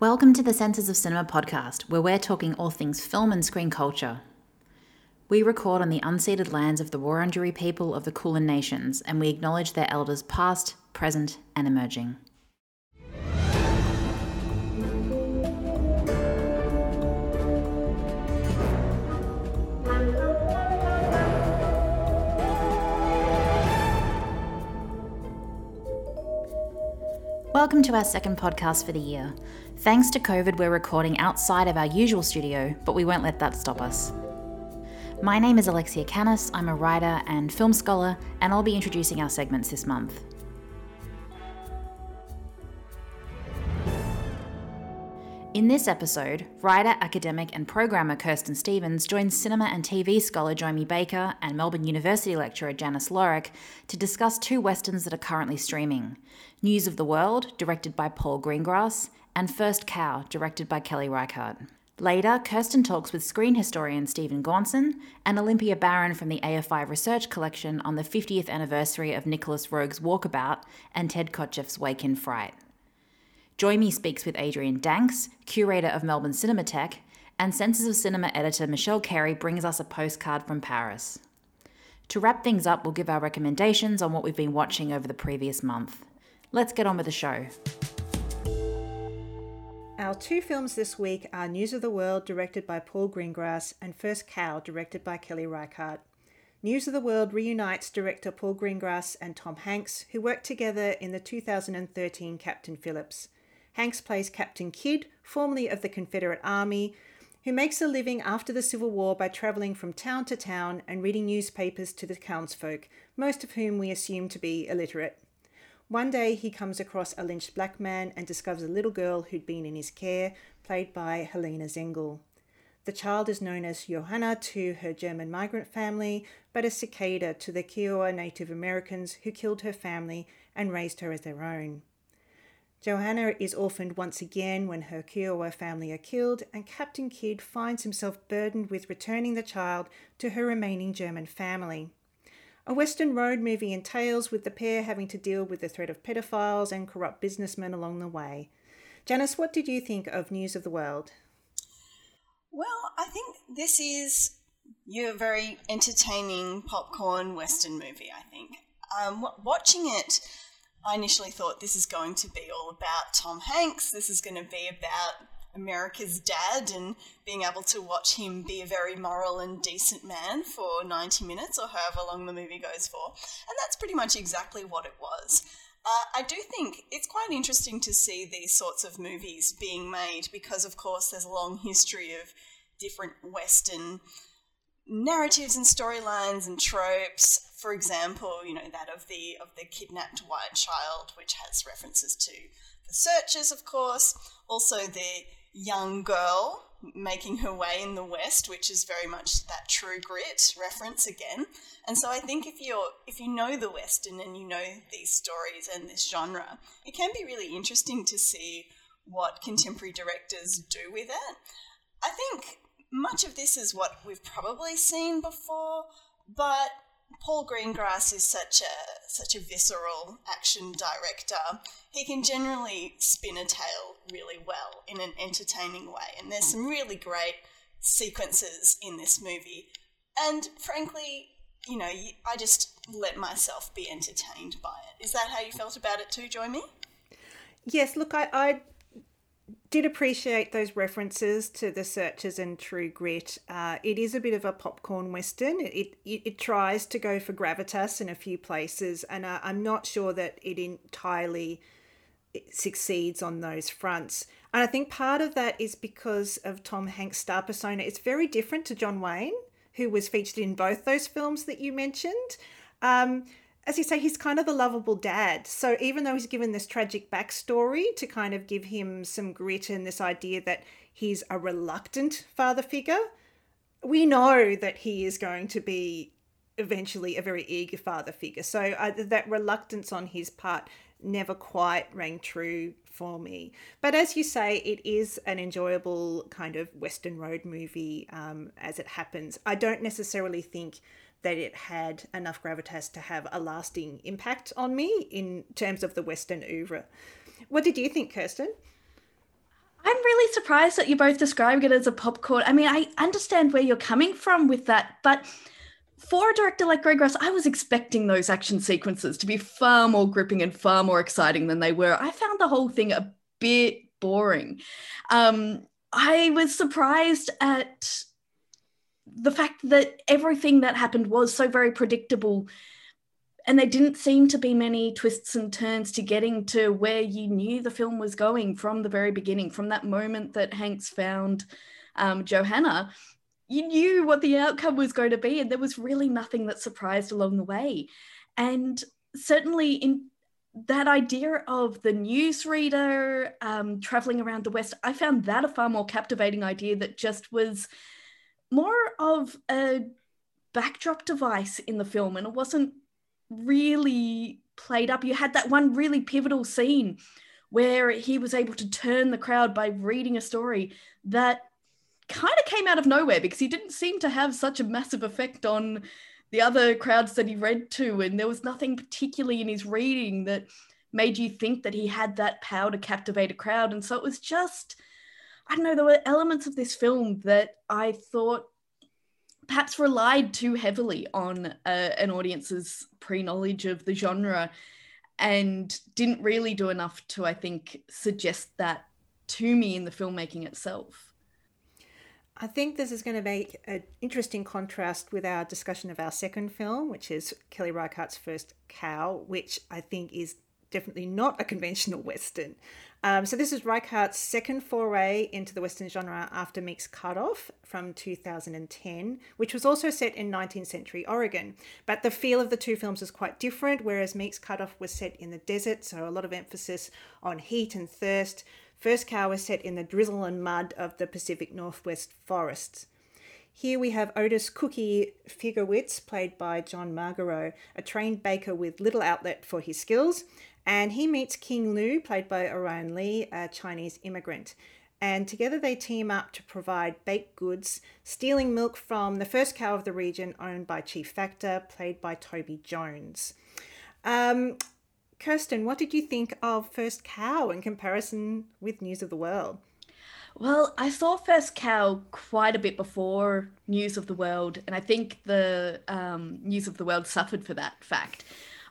Welcome to the Senses of Cinema podcast, where we're talking all things film and screen culture. We record on the unceded lands of the Wurundjeri people of the Kulin Nations, and we acknowledge their elders past, present, and emerging. Welcome to our second podcast for the year. Thanks to COVID, we're recording outside of our usual studio, but we won't let that stop us. My name is Alexia Canis, I'm a writer and film scholar, and I'll be introducing our segments this month. In this episode, writer, academic, and programmer Kirsten Stevens joins cinema and TV scholar Djoymi Baker and Melbourne University lecturer Janice Loreck to discuss two westerns that are currently streaming News of the World, directed by Paul Greengrass, and First Cow, directed by Kelly Reichardt. Later, Kirsten talks with screen historian Stephen Gaunson and Olympia Barron from the AFI Research Collection on the 50th anniversary of Nicolas Roeg's Walkabout and Ted Kotcheff's Wake in Fright. Djoymi speaks with Adrian Danks, curator of Melbourne Cinematheque, and Senses of Cinema editor Michelle Carey brings us a postcard from Paris. To wrap things up, we'll give our recommendations on what we've been watching over the previous month. Let's get on with the show. Our two films this week are News of the World, directed by Paul Greengrass, and First Cow, directed by Kelly Reichardt. News of the World reunites director Paul Greengrass and Tom Hanks, who worked together in the 2013 Captain Phillips. Hanks plays Captain Kidd, formerly of the Confederate Army, who makes a living after the Civil War by travelling from town to town and reading newspapers to the townsfolk, most of whom we assume to be illiterate. One day he comes across a lynched black man and discovers a little girl who'd been in his care, played by Helena Zengel. The child is known as Johanna to her German migrant family, but a cicada to the Kiowa Native Americans who killed her family and raised her as their own. Johanna is orphaned once again when her Kiowa family are killed, and Captain Kidd finds himself burdened with returning the child to her remaining German family. A Western road movie entails with the pair having to deal with the threat of pedophiles and corrupt businessmen along the way. Janice, what did you think of News of the World? Well, I think this is your very entertaining popcorn Western movie, I think. Um, watching it, I initially thought this is going to be all about Tom Hanks. This is going to be about America's dad and being able to watch him be a very moral and decent man for 90 minutes or however long the movie goes for. And that's pretty much exactly what it was. Uh, I do think it's quite interesting to see these sorts of movies being made because, of course, there's a long history of different Western narratives and storylines and tropes. For example, you know that of the of the kidnapped white child, which has references to the searchers, of course. Also, the young girl making her way in the West, which is very much that true grit reference again. And so I think if you're if you know the Western and you know these stories and this genre, it can be really interesting to see what contemporary directors do with it. I think much of this is what we've probably seen before, but Paul Greengrass is such a such a visceral action director. He can generally spin a tale really well in an entertaining way, and there's some really great sequences in this movie. And frankly, you know, I just let myself be entertained by it. Is that how you felt about it too, Djoymi? Yes, look, I, I did appreciate those references to the searchers and True Grit. Uh, it is a bit of a popcorn western. It, it, it tries to go for gravitas in a few places, and uh, I'm not sure that it entirely succeeds on those fronts. And I think part of that is because of Tom Hanks' star persona. It's very different to John Wayne, who was featured in both those films that you mentioned. Um, as you say, he's kind of the lovable dad. So even though he's given this tragic backstory to kind of give him some grit and this idea that he's a reluctant father figure, we know that he is going to be eventually a very eager father figure. So uh, that reluctance on his part never quite rang true for me. But as you say, it is an enjoyable kind of Western road movie um, as it happens. I don't necessarily think that it had enough gravitas to have a lasting impact on me in terms of the Western oeuvre. What did you think, Kirsten? I'm really surprised that you're both describing it as a popcorn. I mean, I understand where you're coming from with that, but for a director like Greengrass, I was expecting those action sequences to be far more gripping and far more exciting than they were. I found the whole thing a bit boring. Um, I was surprised at the fact that everything that happened was so very predictable and there didn't seem to be many twists and turns to getting to where you knew the film was going from the very beginning from that moment that hanks found um, johanna. You knew what the outcome was going to be and there was really nothing that surprised along the way. And certainly in that idea of the newsreader um, traveling around the west i found that a far more captivating idea that just was more of a backdrop device in the film and it wasn't really played up. You had that one really pivotal scene where he was able to turn the crowd by reading a story that kind of came out of nowhere because he didn't seem to have such a massive effect on the other crowds that he read to. And there was nothing particularly in his reading that made you think that he had that power to captivate a crowd. And so it was just, I don't know, there were elements of this film that I thought perhaps relied too heavily on uh, an audience's pre knowledge of the genre and didn't really do enough to, I think, suggest that to me in the filmmaking itself. I think this is going to make an interesting contrast with our discussion of our second film, which is Kelly Reichardt's First Cow, which I think is definitely not a conventional Western. Um, so this is Reichardt's second foray into the Western genre after Meek's Cutoff from 2010, which was also set in 19th century Oregon. But the feel of the two films is quite different, whereas Meek's Cutoff was set in the desert, so a lot of emphasis on heat and thirst. First Cow was set in the drizzle and mud of the Pacific Northwest forests. Here we have Otis Cookie Figowitz, played by John Magaro, a trained baker with little outlet for his skills, and he meets King Lu, played by Orion Lee, a Chinese immigrant. And together they team up to provide baked goods, stealing milk from the first cow of the region, owned by Chief Factor, played by Toby Jones. Um, Kirsten, what did you think of First Cow in comparison with News of the World? Well, I saw First Cow quite a bit before News of the World, and I think the um, News of the World suffered for that fact.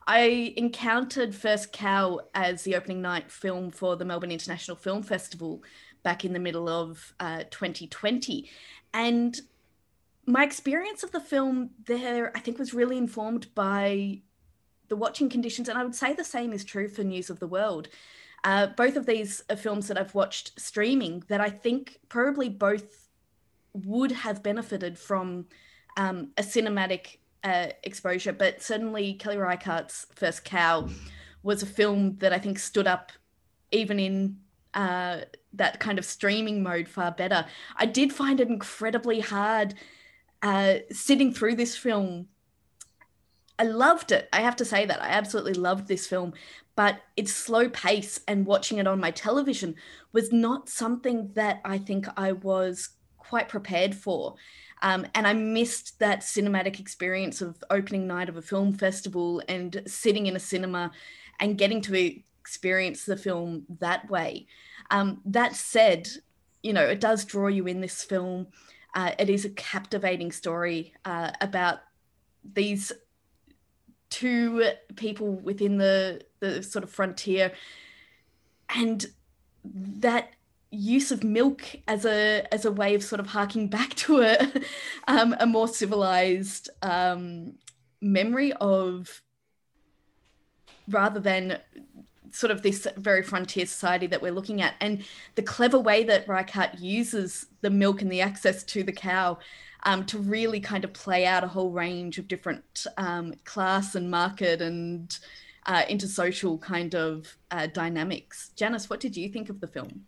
I encountered First Cow as the opening night film for the Melbourne International Film Festival back in the middle of uh, 2020. And my experience of the film there, I think, was really informed by the watching conditions. And I would say the same is true for News of the World. Uh, both of these are films that I've watched streaming that I think probably both would have benefited from um, a cinematic uh, exposure, but certainly Kelly Reichardt's First Cow was a film that I think stood up even in uh, that kind of streaming mode far better. I did find it incredibly hard uh, sitting through this film. I loved it. I have to say that. I absolutely loved this film, but its slow pace and watching it on my television was not something that I think I was quite prepared for. Um, and I missed that cinematic experience of opening night of a film festival and sitting in a cinema and getting to experience the film that way. Um, that said, you know, it does draw you in this film. Uh, it is a captivating story uh, about these two people within the the sort of frontier and that use of milk as a as a way of sort of harking back to a um, a more civilized um, memory of rather than sort of this very frontier society that we're looking at and the clever way that Reichardt uses the milk and the access to the cow um, to really kind of play out a whole range of different um, class and market and uh, intersocial kind of uh, dynamics. Janice, what did you think of the film?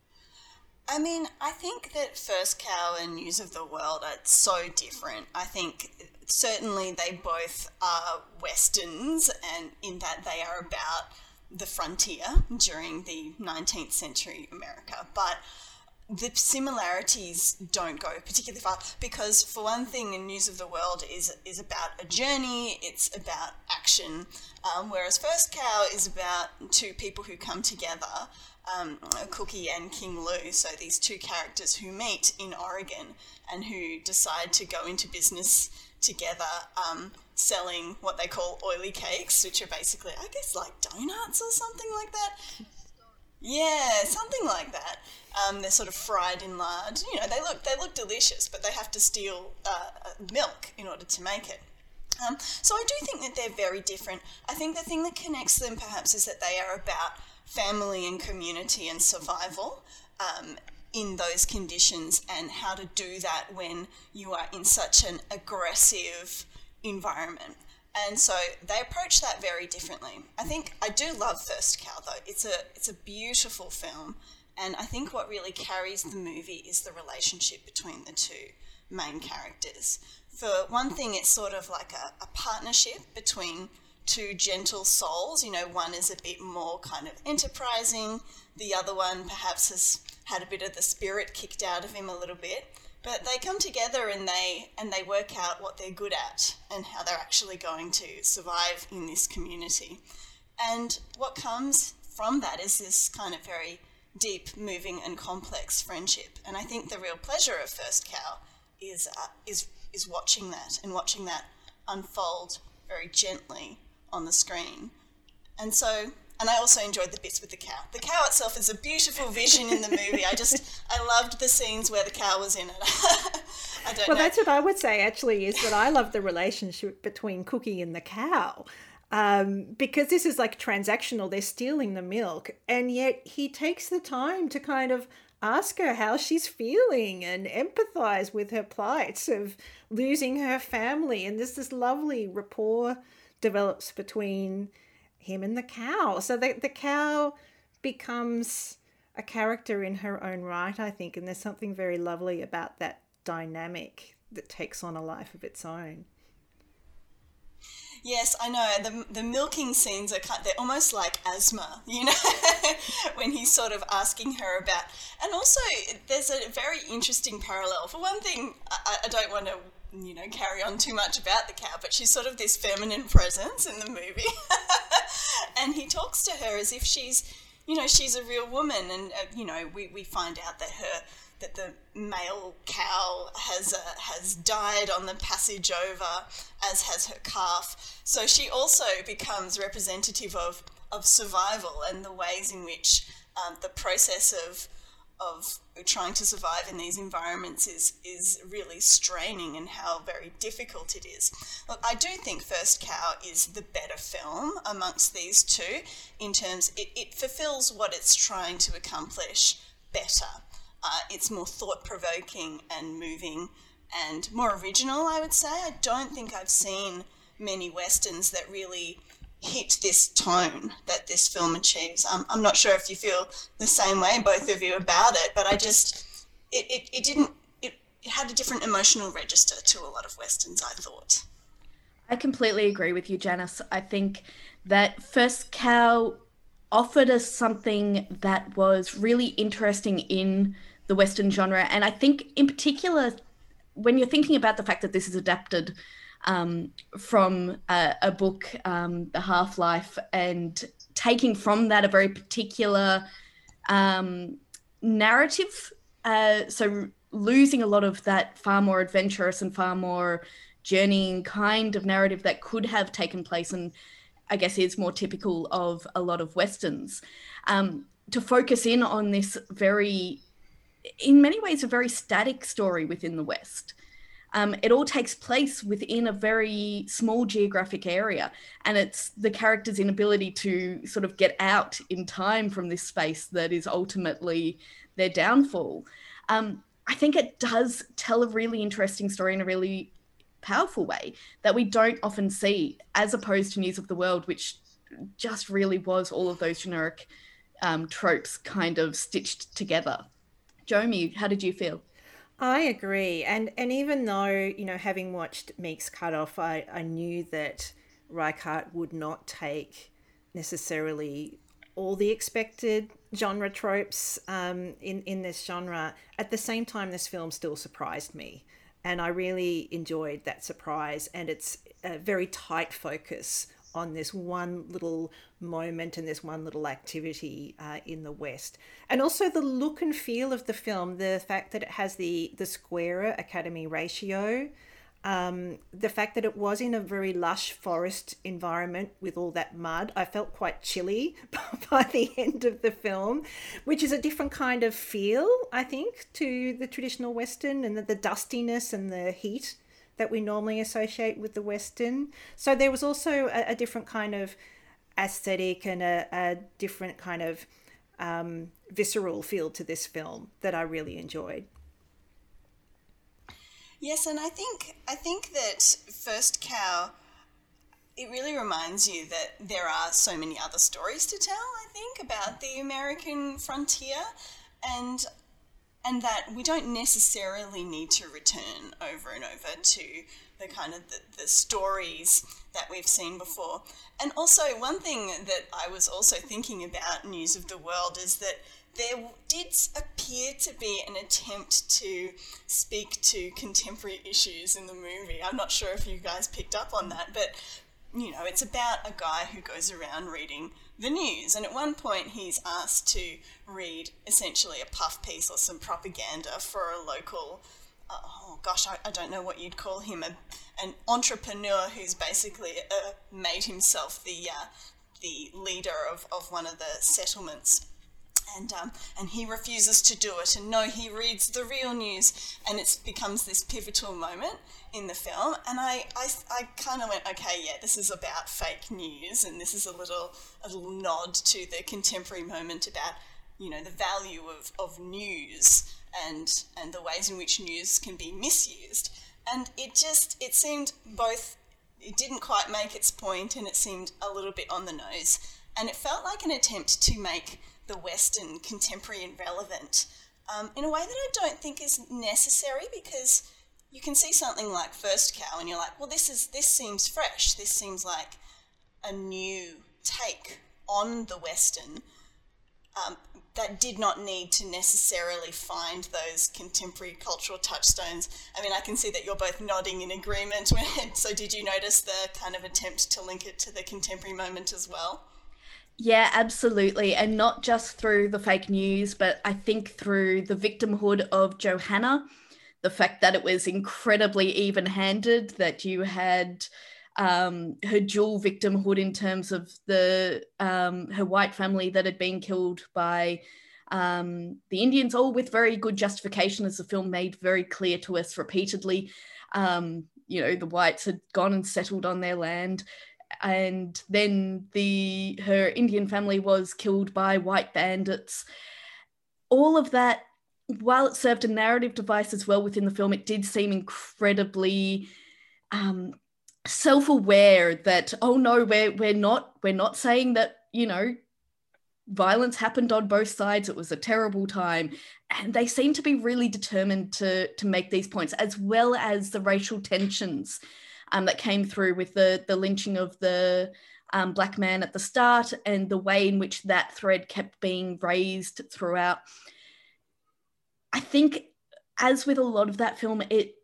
I mean, I think that First Cow and News of the World are so different. I think certainly they both are westerns, and in that they are about the frontier during the 19th century America. But the similarities don't go particularly far because, for one thing, in News of the World is is about a journey. It's about action, um, whereas First Cow is about two people who come together um, Cookie and King Lu, so these two characters who meet in Oregon and who decide to go into business together, um, selling what they call oily cakes, which are basically, I guess, like donuts or something like that. Yeah, something like that. Um, they're sort of fried in lard. You know, they look they look delicious, but they have to steal uh, milk in order to make it. Um, so I do think that they're very different. I think the thing that connects them perhaps is that they are about family and community and survival um, in those conditions and how to do that when you are in such an aggressive environment. And so they approach that very differently. I think I do love First Cow though. It's a it's a beautiful film, and I think what really carries the movie is the relationship between the two main characters. For one thing, it's sort of like a, a partnership between two gentle souls. You know, one is a bit more kind of enterprising, the other one perhaps has had a bit of the spirit kicked out of him a little bit. But they come together and they and they work out what they're good at and how they're actually going to survive in this community. And what comes from that is this kind of very deep, moving, and complex friendship. And I think the real pleasure of First Cow is uh, is is watching that and watching that unfold very gently on the screen. And so and I also enjoyed the bits with the cow. The cow itself is a beautiful vision in the movie. I just I loved the scenes where the cow was in it. I don't know. well, know. that's what I would say actually is that I love the relationship between Cookie and the cow. Um, because this is like transactional, they're stealing the milk, and yet he takes the time to kind of ask her how she's feeling and empathize with her plights of losing her family. And there's this lovely rapport develops between him and the cow. So the, the cow becomes a character in her own right, I think, and there's something very lovely about that dynamic that takes on a life of its own. Yes, I know. The, the milking scenes are kind they're almost like ASMR, you know, when he's sort of asking her about. And also, there's a very interesting parallel. For one thing, I, I don't want to you know, carry on too much about the cow, but she's sort of this feminine presence in the movie. and he talks to her as if she's, you know, she's a real woman. And, uh, you know, we, we find out that her, that the male cow has, uh, has died on the passage over, as has her calf. So she also becomes representative of, of survival and the ways in which um, the process of, of trying to survive in these environments is is really straining and how very difficult it is. Look, I do think First Cow is the better film amongst these two in terms it, it fulfills what it's trying to accomplish better. Uh, it's more thought provoking and moving and more original, I would say. I don't think I've seen many westerns that really hit this tone that this film achieves. Um, I'm not sure if you feel the same way, both of you, about it, but I just, it, it, it didn't, it, it had a different emotional register to a lot of Westerns, I thought. I completely agree with you, Janice. I think that First Cow offered us something that was really interesting in the Western genre. And I think, in particular, when you're thinking about the fact that this is adapted um, from a, a book, um, The Half Life, and taking from that a very particular um, narrative. Uh, so losing a lot of that far more adventurous and far more journeying kind of narrative that could have taken place and I guess is more typical of a lot of westerns. Um, to focus in on this very, in many ways, a very static story within the West. Um, it all takes place within a very small geographic area, and it's the character's inability to sort of get out in time from this space that is ultimately their downfall. Um, I think it does tell a really interesting story in a really powerful way that we don't often see, as opposed to News of the World, which just really was all of those generic um, tropes kind of stitched together. Djoymi, how did you feel? I agree, and and even though you know, having watched Meek's Cutoff, I I knew that Reichardt would not take necessarily all the expected genre tropes um, in in this genre. At the same time, this film still surprised me, and I really enjoyed that surprise and its a very tight focus on this one little moment and this one little activity uh, in the West. And also the look and feel of the film, the fact that it has the, the squarer Academy ratio, um, the fact that it was in a very lush forest environment with all that mud, I felt quite chilly by the end of the film, which is a different kind of feel, I think, to the traditional Western and the, the dustiness and the heat that we normally associate with the Western. So there was also a, a different kind of aesthetic and a, a different kind of um, visceral feel to this film that I really enjoyed. Yes, and I think I think that First Cow it really reminds you that there are so many other stories to tell, I think, about the American frontier and and that we don't necessarily need to return over and over to the kind of the, the stories that we've seen before. And also one thing that I was also thinking about News of the World is that there did appear to be an attempt to speak to contemporary issues in the movie. I'm not sure if you guys picked up on that, but you know, it's about a guy who goes around reading the news, and at one point he's asked to read essentially a puff piece or some propaganda for a local. Uh, oh gosh, I, I, don't know what you'd call him, a, an entrepreneur who's basically uh, made himself the uh, the leader of, of one of the settlements and um, and he refuses to do it. And no he reads the real news and it becomes this pivotal moment in the film. And i i, I kind of went okay yeah this is about fake news and this is a little a little nod to the contemporary moment about you know the value of, of news and and the ways in which news can be misused. And it just it seemed both it didn't quite make its point and it seemed a little bit on the nose. And it felt like an attempt to make the Western contemporary and relevant um, in a way that I don't think is necessary because you can see something like First Cow and you're like, well, this is this seems fresh. This seems like a new take on the Western um, that did not need to necessarily find those contemporary cultural touchstones. I mean, I can see that you're both nodding in agreement. so, did you notice the kind of attempt to link it to the contemporary moment as well? Yeah, absolutely. And not just through the fake news, but I think through the victimhood of Johanna, the fact that it was incredibly even handed, that you had um, her dual victimhood in terms of the um, her white family that had been killed by um, the Indians, all with very good justification, as the film made very clear to us repeatedly. Um, you know, the whites had gone and settled on their land and then the her Indian family was killed by white bandits. All of that, while it served a narrative device as well within the film, it did seem incredibly um, self-aware that oh no, we're we're not we're not saying that you know violence happened on both sides. It was a terrible time, and they seem to be really determined to to make these points as well as the racial tensions um, that came through with the the lynching of the um, black man at the start and the way in which that thread kept being raised throughout. I think, as with a lot of that film, it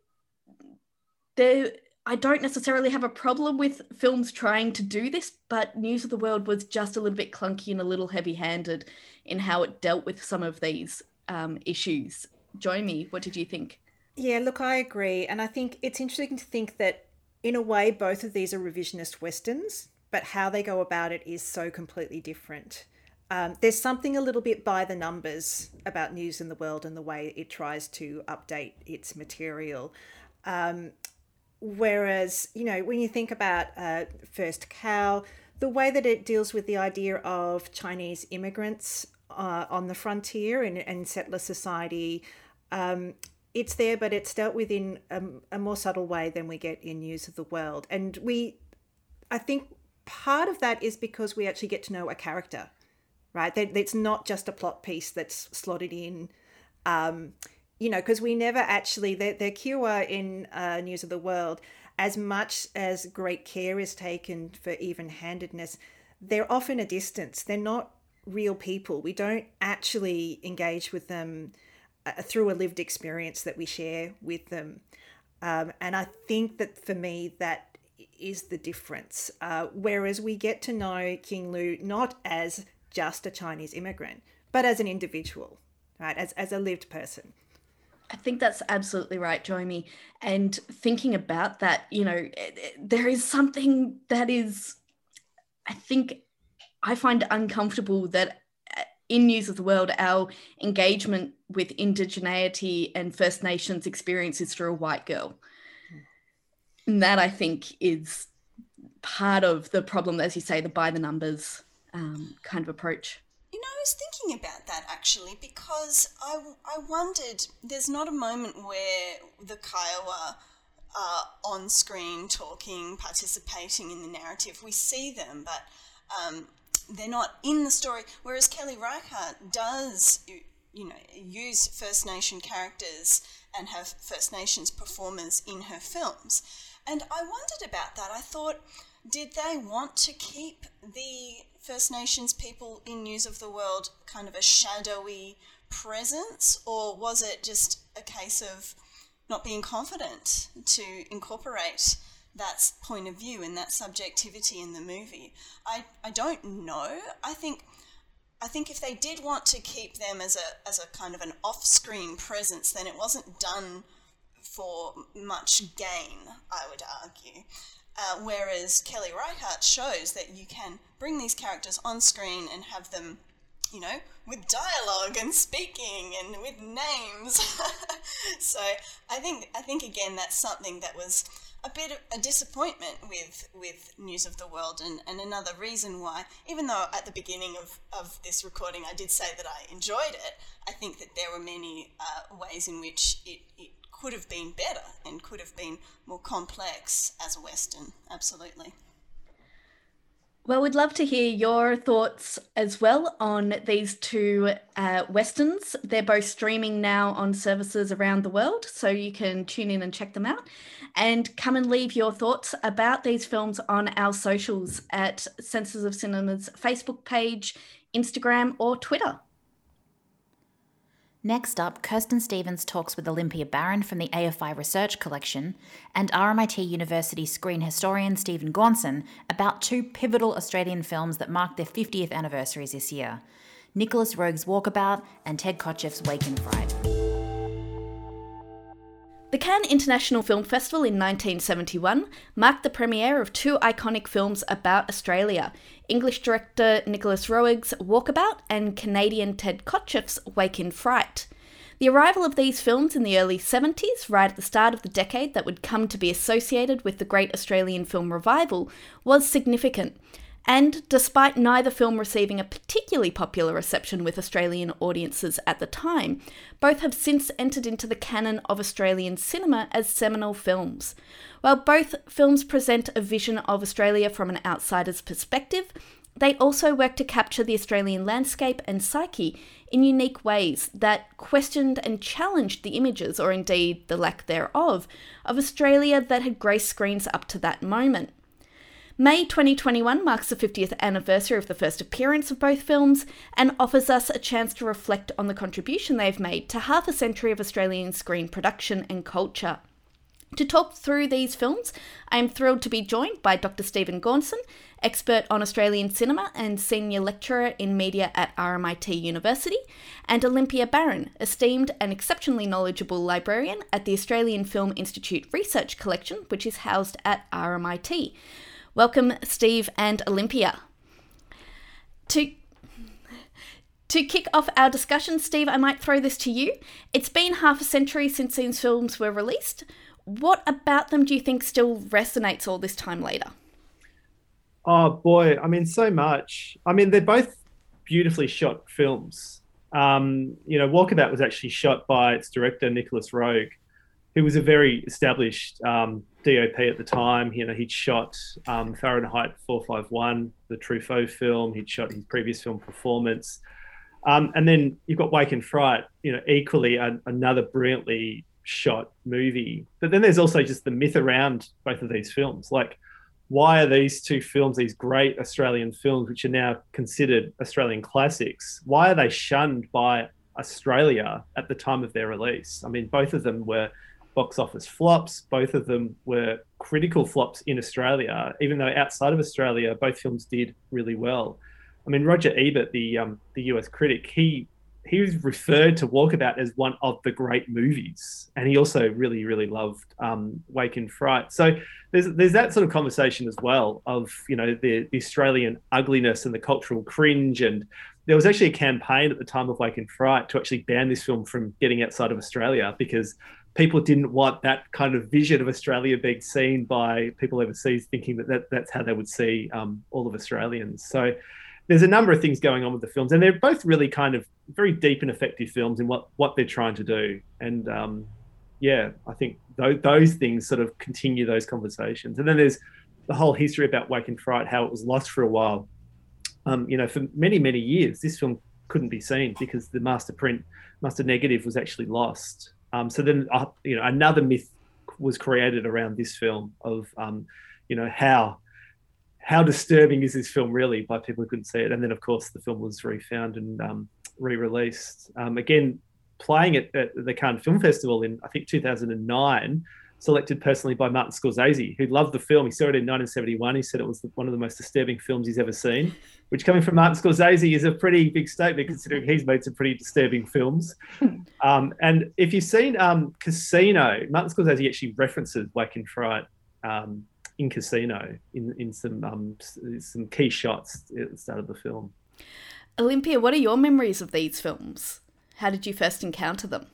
there. I don't necessarily have a problem with films trying to do this, but News of the World was just a little bit clunky and a little heavy handed in how it dealt with some of these um, issues. Djoymi. What did you think? Yeah, look, I agree. And I think it's interesting to think that in a way, both of these are revisionist westerns, but how they go about it is so completely different. Um, there's something a little bit by the numbers about News in the World and the way it tries to update its material. Um, whereas, you know, when you think about uh, First Cow, the way that it deals with the idea of Chinese immigrants uh, on the frontier and, and settler society um, it's there, but it's dealt with in a, a more subtle way than we get in News of the World. And we, I think part of that is because we actually get to know a character, right? That it's not just a plot piece that's slotted in. Um, you know, because we never actually, the, the Kiowa in uh, News of the World, as much as great care is taken for even handedness, they're often a distance. They're not real people. We don't actually engage with them through a lived experience that we share with them. Um, and I think that for me, that is the difference. Uh, whereas we get to know King Lu not as just a Chinese immigrant, but as an individual, right? As, as a lived person. I think that's absolutely right, Djoymi. And thinking about that, you know, there is something that is, I think, I find uncomfortable that in News of the World, our engagement with indigeneity and First Nations experiences through a white girl. And that I think is part of the problem, as you say, the by the numbers um, kind of approach. You know, I was thinking about that actually because I, I wondered there's not a moment where the Kiowa are on screen talking, participating in the narrative. We see them, but um, they're not in the story. Whereas Kelly Reichardt does, you know, use First Nation characters and have First Nations performers in her films. And I wondered about that. I thought, did they want to keep the First Nations people in News of the World kind of a shadowy presence, or was it just a case of not being confident to incorporate that point of view and that subjectivity in the movie? I, I don't know. I think I think if they did want to keep them as a as a kind of an off-screen presence, then it wasn't done for much gain. I would argue. Uh, whereas Kelly Reichardt shows that you can bring these characters on screen and have them, you know, with dialogue and speaking and with names. so I think I think again that's something that was a bit of a disappointment with with News of the World and, and another reason why, even though at the beginning of, of this recording I did say that I enjoyed it, I think that there were many uh, ways in which it, it could have been better and could have been more complex as a Western. Absolutely. Well, we'd love to hear your thoughts as well on these two uh, Westerns. They're both streaming now on services around the world, so you can tune in and check them out. And come and leave your thoughts about these films on our socials at Senses of Cinema's Facebook page, Instagram, or Twitter. Next up, Kirsten Stevens talks with Olympia Barron from the AFI Research Collection and RMIT University screen historian Stephen Gaunson about two pivotal Australian films that mark their 50th anniversaries this year Nicolas Roeg's Walkabout and Ted Kotcheff's Wake in Fright. The Cannes International Film Festival in 1971 marked the premiere of two iconic films about Australia English director Nicolas Roeg's Walkabout and Canadian Ted Kotcheff's Wake in Fright. The arrival of these films in the early 70s, right at the start of the decade that would come to be associated with the Great Australian Film Revival, was significant, and despite neither film receiving a particularly popular reception with Australian audiences at the time, both have since entered into the canon of Australian cinema as seminal films. While both films present a vision of Australia from an outsider's perspective, they also work to capture the Australian landscape and psyche in unique ways that questioned and challenged the images, or indeed the lack thereof, of Australia that had graced screens up to that moment. May 2021 marks the 50th anniversary of the first appearance of both films and offers us a chance to reflect on the contribution they've made to half a century of Australian screen production and culture. To talk through these films, I am thrilled to be joined by Dr. Stephen Gaunson, expert on Australian cinema and senior lecturer in media at RMIT University, and Olympia Barron, esteemed and exceptionally knowledgeable librarian at the Australian Film Institute Research Collection, which is housed at RMIT. Welcome, Steve and Olympia. To to kick off our discussion, Steve, I might throw this to you. It's been half a century since these films were released. What about them do you think still resonates all this time later? Oh boy, I mean, so much. I mean, they're both beautifully shot films. Um, you know, Walkabout was actually shot by its director Nicolas Roeg, who was a very established um, DOP at the time. You know, he'd shot um, Fahrenheit 451, the Truffaut film. He'd shot his previous film Performance. Um, and then you've got Wake in Fright, you know, equally another brilliantly shot movie. But then there's also just the myth around both of these films. Like, why are these two films, these great Australian films, which are now considered Australian classics, why are they shunned by Australia at the time of their release? I mean, both of them were box office flops. Both of them were critical flops in Australia, even though outside of Australia, both films did really well. I mean, Roger Ebert, the um, the US critic, he he was referred to Walkabout as one of the great movies, and he also really, really loved um, Wake in Fright. So there's there's that sort of conversation as well of you know the, the Australian ugliness and the cultural cringe, and there was actually a campaign at the time of Wake in Fright to actually ban this film from getting outside of Australia because people didn't want that kind of vision of Australia being seen by people overseas, thinking that, that that's how they would see um, all of Australians. So there's a number of things going on with the films, and they're both really kind of very deep and effective films in what what they're trying to do. And um, yeah, I think th- those things sort of continue those conversations. And then there's the whole history about Wake in Fright, how it was lost for a while. Um, you know, for many many years, this film couldn't be seen because the master print, master negative, was actually lost. Um, so then, uh, you know, another myth was created around this film of, um, you know, how how disturbing is this film really by people who couldn't see it? And then, of course, the film was refound and um, re-released. Um, again, playing it at the Cannes Film Festival in I think 2009, selected personally by Martin Scorsese, who loved the film. He saw it in 1971. He said it was one of the most disturbing films he's ever seen, which coming from Martin Scorsese is a pretty big statement considering he's made some pretty disturbing films. Um, and if you've seen um, Casino, Martin Scorsese actually references Wake in Fright um, in Casino in in some um, some key shots at the start of the film. Olympia, what are your memories of these films? How did you first encounter them?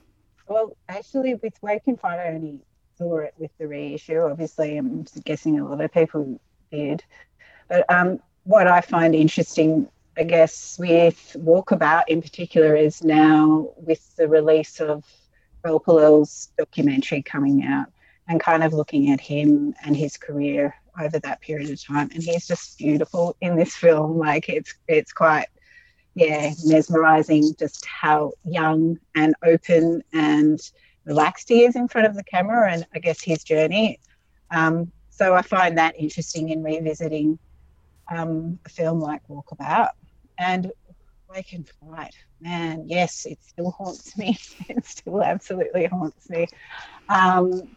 Well, actually, with Wake in Fright, I only saw it with the reissue. Obviously, I'm guessing a lot of people did. But um, what I find interesting, I guess, with Walkabout in particular, is now with the release of Gulpilil's documentary coming out and kind of looking at him and his career over that period of time. And he's just beautiful in this film. Like it's it's quite yeah, mesmerizing just how young and open and relaxed he is in front of the camera and I guess his journey. Um, so I find that interesting in revisiting um, a film like Walkabout. And Wake in Fright, man, yes, it still haunts me. it still absolutely haunts me. Um,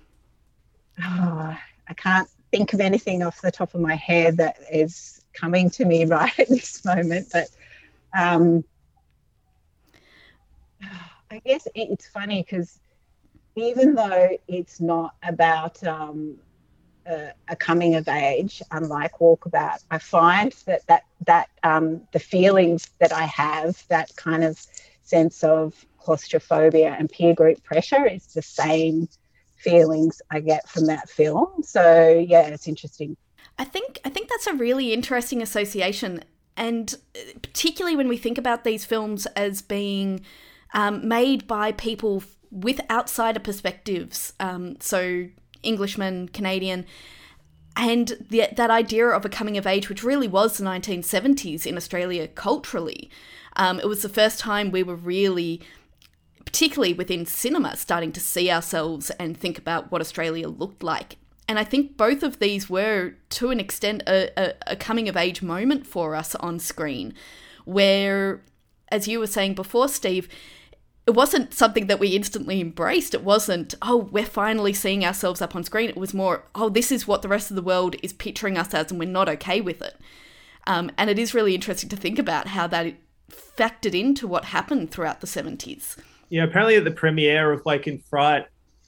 oh, I can't think of anything off the top of my head that is coming to me right at this moment, but um, I guess it's funny because even though it's not about um, a, a, coming of age, unlike Walkabout, I find that that that um, the feelings that I have, that kind of sense of claustrophobia and peer group pressure, is the same feelings I get from that film. So yeah, it's interesting. I think I think that's a really interesting association, and uh, particularly when we think about these films as being um, made by people with outsider perspectives, um, so Englishman, Canadian, and the, that idea of a coming of age, which really was the 1970s in Australia culturally. Um, it was the first time we were really particularly within cinema, starting to see ourselves and think about what Australia looked like. And I think both of these were, to an extent, a, a, a coming of age moment for us on screen, where, as you were saying before, Steve, it wasn't something that we instantly embraced. It wasn't, oh, we're finally seeing ourselves up on screen. It was more, oh, this is what the rest of the world is picturing us as, and we're not okay with it. Um, and it is really interesting to think about how that factored into what happened throughout the 70s. Yeah, apparently at the premiere of Wake in Fright,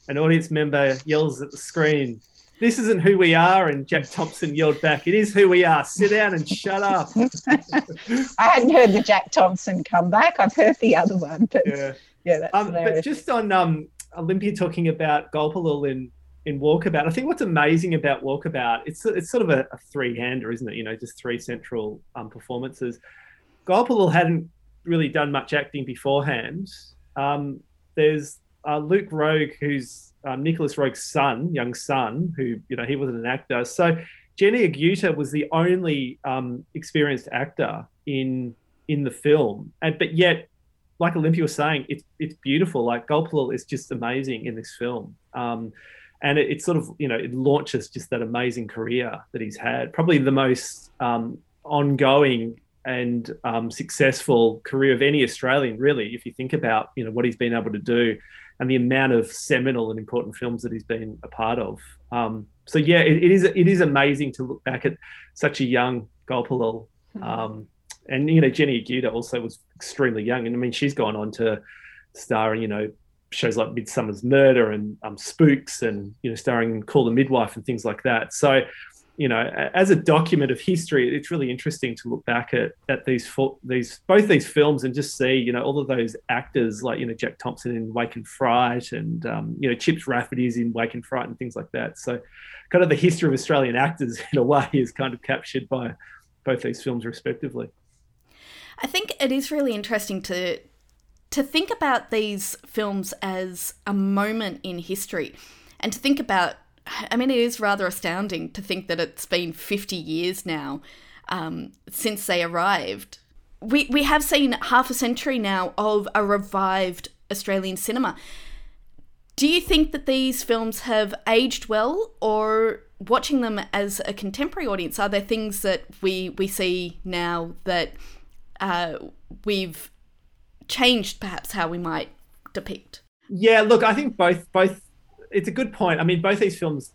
an audience member yells at the screen, this isn't who we are. And Jack Thompson yelled back, It is who we are. Sit down and shut up. I hadn't heard the Jack Thompson comeback. I've heard the other one. But yeah, yeah that's um, But just on um, Olympia talking about Gulpilil in, in Walkabout, I think what's amazing about Walkabout, it's, it's sort of a, a three hander, isn't it? You know, just three central um, performances. Gulpilil hadn't really done much acting beforehand. Um, there's uh, Luc Roeg, who's um, Nicolas Roeg's son, young son, who you know he wasn't an actor. So Jenny Agutter was the only um, experienced actor in in the film, and but yet, like Olympia was saying, it's it's beautiful. Like Gulpilil is just amazing in this film. Um, and it, it, sort of you know it launches just that amazing career that he's had probably the most um, ongoing and um, successful career of any Australian, really. If you think about you know what he's been able to do, and the amount of seminal and important films that he's been a part of. Um, so yeah, it, it is it is amazing to look back at such a young Gulpilil. Hmm. Um, and you know, Jenny Agutter also was extremely young, and I mean, she's gone on to star in you know shows like Midsummer's Murder and um, Spooks, and you know, starring Call the Midwife and things like that. So you know, as a document of history, it's really interesting to look back at at these these both these films and just see, you know, all of those actors like you know Jack Thompson in Wake in Fright and um, you know Chips Rafferty's in Wake in Fright and things like that. So, kind of the history of Australian actors in a way is kind of captured by both these films respectively. I think it is really interesting to to think about these films as a moment in history and to think about I mean, it is rather astounding to think that it's been 50 years now um, since they arrived. We, we have seen half a century now of a revived Australian cinema. Do you think that these films have aged well, or watching them as a contemporary audience, are there things that we, we see now that uh, we've changed perhaps how we might depict? Yeah, look, I think both both it's a good point. I mean, both these films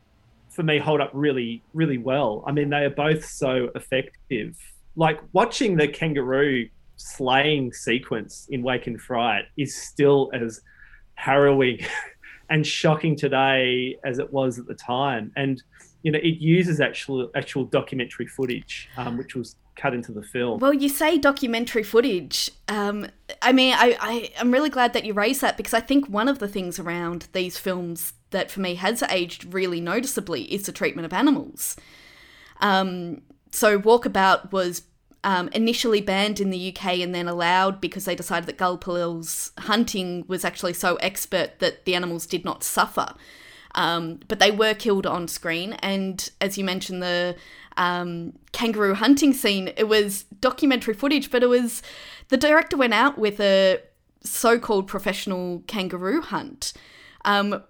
for me hold up really, really well. I mean, they are both so effective. Like watching the kangaroo slaying sequence in Wake in Fright is still as harrowing and shocking today as it was at the time. And you know, it uses actual actual documentary footage, um, which was cut into the film. Well, you say documentary footage. Um, I mean, I, I am really glad that you raised that because I think one of the things around these films that for me has aged really noticeably is the treatment of animals. Um, so Walkabout was um, initially banned in the UK and then allowed because they decided that Gulpilil's hunting was actually so expert that the animals did not suffer. Um, but they were killed on screen, and as you mentioned, the um, kangaroo hunting scene. It was documentary footage, but it was the director went out with a so-called professional kangaroo hunt. Um,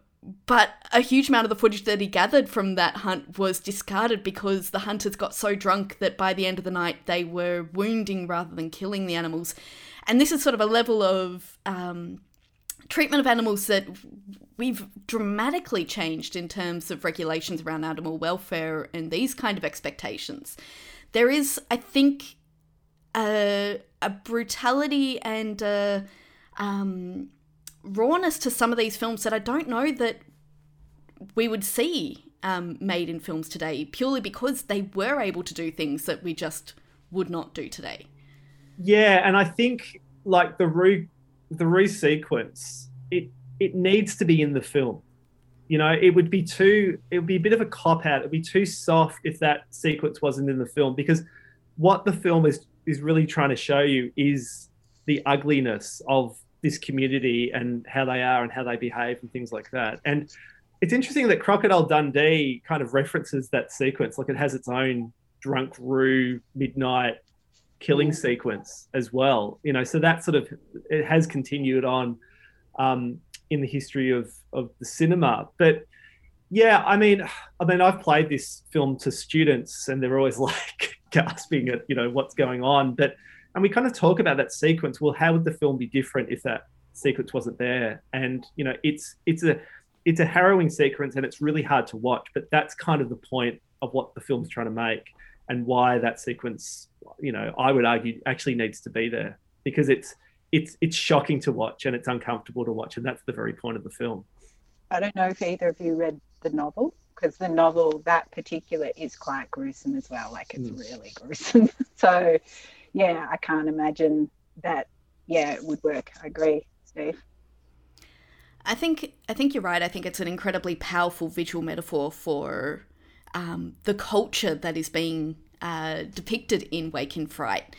but a huge amount of the footage that he gathered from that hunt was discarded because the hunters got so drunk that by the end of the night they were wounding rather than killing the animals. And this is sort of a level of um, treatment of animals that we've dramatically changed in terms of regulations around animal welfare and these kind of expectations. There is, I think, a, a brutality and a, um, rawness to some of these films that I don't know that we would see um, made in films today, purely because they were able to do things that we just would not do today. Yeah, and I think like the Roo the Roo sequence, it it needs to be in the film. You know, it would be too it would be a bit of a cop out. It'd be too soft if that sequence wasn't in the film because what the film is is really trying to show you is the ugliness of this community and how they are and how they behave and things like that. And it's interesting that Crocodile Dundee kind of references that sequence, like it has its own drunk roo midnight killing sequence as well. You know, so that sort of it has continued on um, in the history of of the cinema. But yeah, I mean, I mean, I've played this film to students, and they're always like gasping at you know what's going on. But and we kind of talk about that sequence. Well, how would the film be different if that sequence wasn't there? And you know, it's it's a it's a harrowing sequence, and it's really hard to watch. But that's kind of the point of what the film's trying to make and why that sequence, you know, I would argue actually needs to be there because it's it's it's shocking to watch and it's uncomfortable to watch, and that's the very point of the film. I don't know if either of you read the novel because the novel that particular is quite gruesome as well. Like it's mm. really gruesome. so, yeah, I can't imagine that. Yeah, it would work. I agree, Steve. I think I think you're right. I think it's an incredibly powerful visual metaphor for um, the culture that is being uh, depicted in Wake in Fright.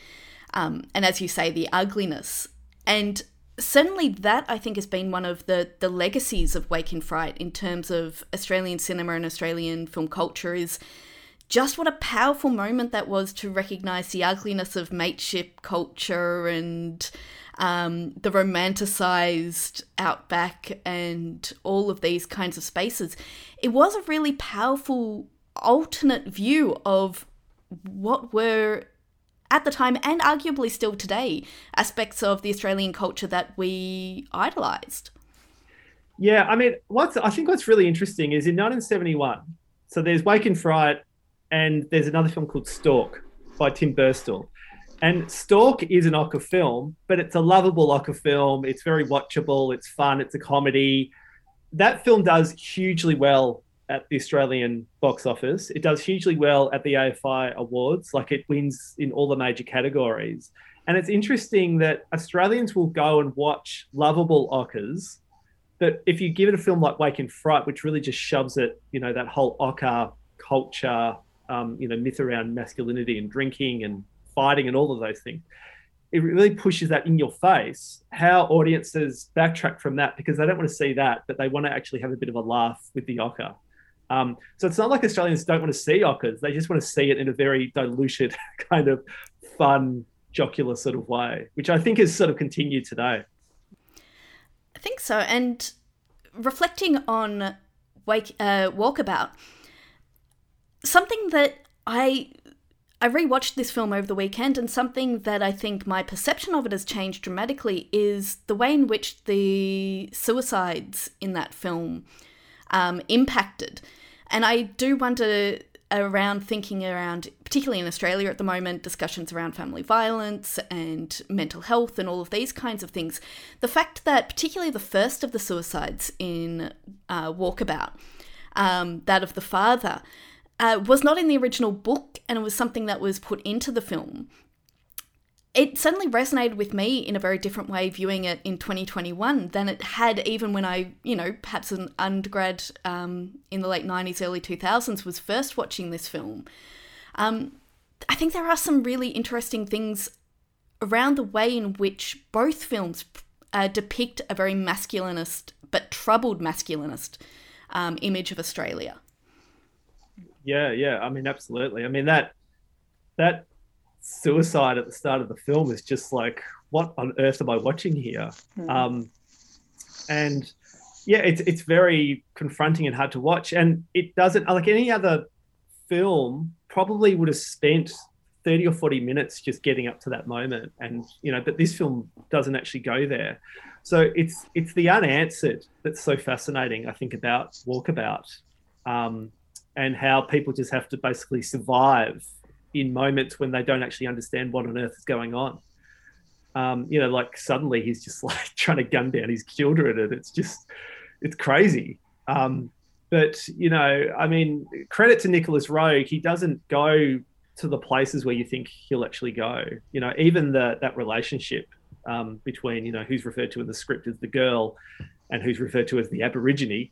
Um, and as you say, the ugliness. And certainly that I think has been one of the, the legacies of Wake in Fright in terms of Australian cinema and Australian film culture is just what a powerful moment that was to recognise the ugliness of mateship culture and um, the romanticized outback and all of these kinds of spaces. It was a really powerful alternate view of what were at the time and arguably still today aspects of the Australian culture that we idolized. Yeah, I mean, what's I think what's really interesting is in 1971. So there's Wake in Fright, and there's another film called Stork by Tim Burstall. And Stork is an Ocker film, but it's a lovable Ocker film. It's very watchable. It's fun. It's a comedy. That film does hugely well at the Australian box office. It does hugely well at the AFI Awards. Like it wins in all the major categories. And it's interesting that Australians will go and watch lovable Ockers. But if you give it a film like Wake in Fright, which really just shoves it, you know, that whole Ocker culture, um, you know, myth around masculinity and drinking and fighting and all of those things, it really pushes that in your face. How audiences backtrack from that because they don't want to see that, but they want to actually have a bit of a laugh with the Ocker. Um, so it's not like Australians don't want to see Ockers; they just want to see it in a very diluted, kind of fun, jocular sort of way, which I think has sort of continued today. I think so. And reflecting on Wake uh, Walkabout, something that I I rewatched this film over the weekend, and something that I think my perception of it has changed dramatically is the way in which the suicides in that film um, impacted. And I do wonder around thinking around, particularly in Australia at the moment, discussions around family violence and mental health and all of these kinds of things. The fact that, particularly the first of the suicides in uh, Walkabout, um, that of the father, uh, was not in the original book and it was something that was put into the film it suddenly resonated with me in a very different way viewing it in 2021 than it had even when I, you know, perhaps an undergrad um, in the late 90s, early 2000s was first watching this film. Um, I think there are some really interesting things around the way in which both films uh, depict a very masculinist but troubled masculinist um, image of Australia. Yeah, yeah. I mean, absolutely. I mean that that suicide at the start of the film is just like, what on earth am I watching here? Mm. Um, and yeah, it's it's very confronting and hard to watch. And it doesn't like any other film probably would have spent 30 or 40 minutes just getting up to that moment and you know but this film doesn't actually go there so it's it's the unanswered that's so fascinating i think about walkabout um, and how people just have to basically survive in moments when they don't actually understand what on earth is going on. Um, you know, like suddenly he's just like trying to gun down his children, and it's just, it's crazy. Um, but you know, I mean, credit to Nicolas Roeg, he doesn't go to the places where you think he'll actually go. You know, even the that relationship um, between you know who's referred to in the script as the girl and who's referred to as the Aborigine.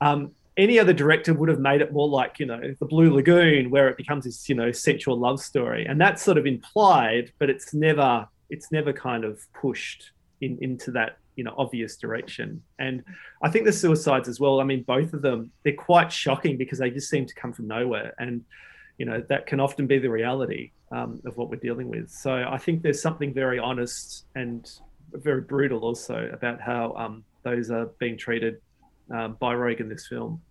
Um, any other director would have made it more like you know the blue lagoon where it becomes this you know sensual love story. And that's sort of implied but it's never it's never kind of pushed in into that you know obvious direction. And i think the suicides as well i mean both of them they're quite shocking because they just seem to come from nowhere. And you know that can often be the reality um, of what we're dealing with. So i think there's something very honest and very brutal also about how um, those are being treated um, by Roeg in this film.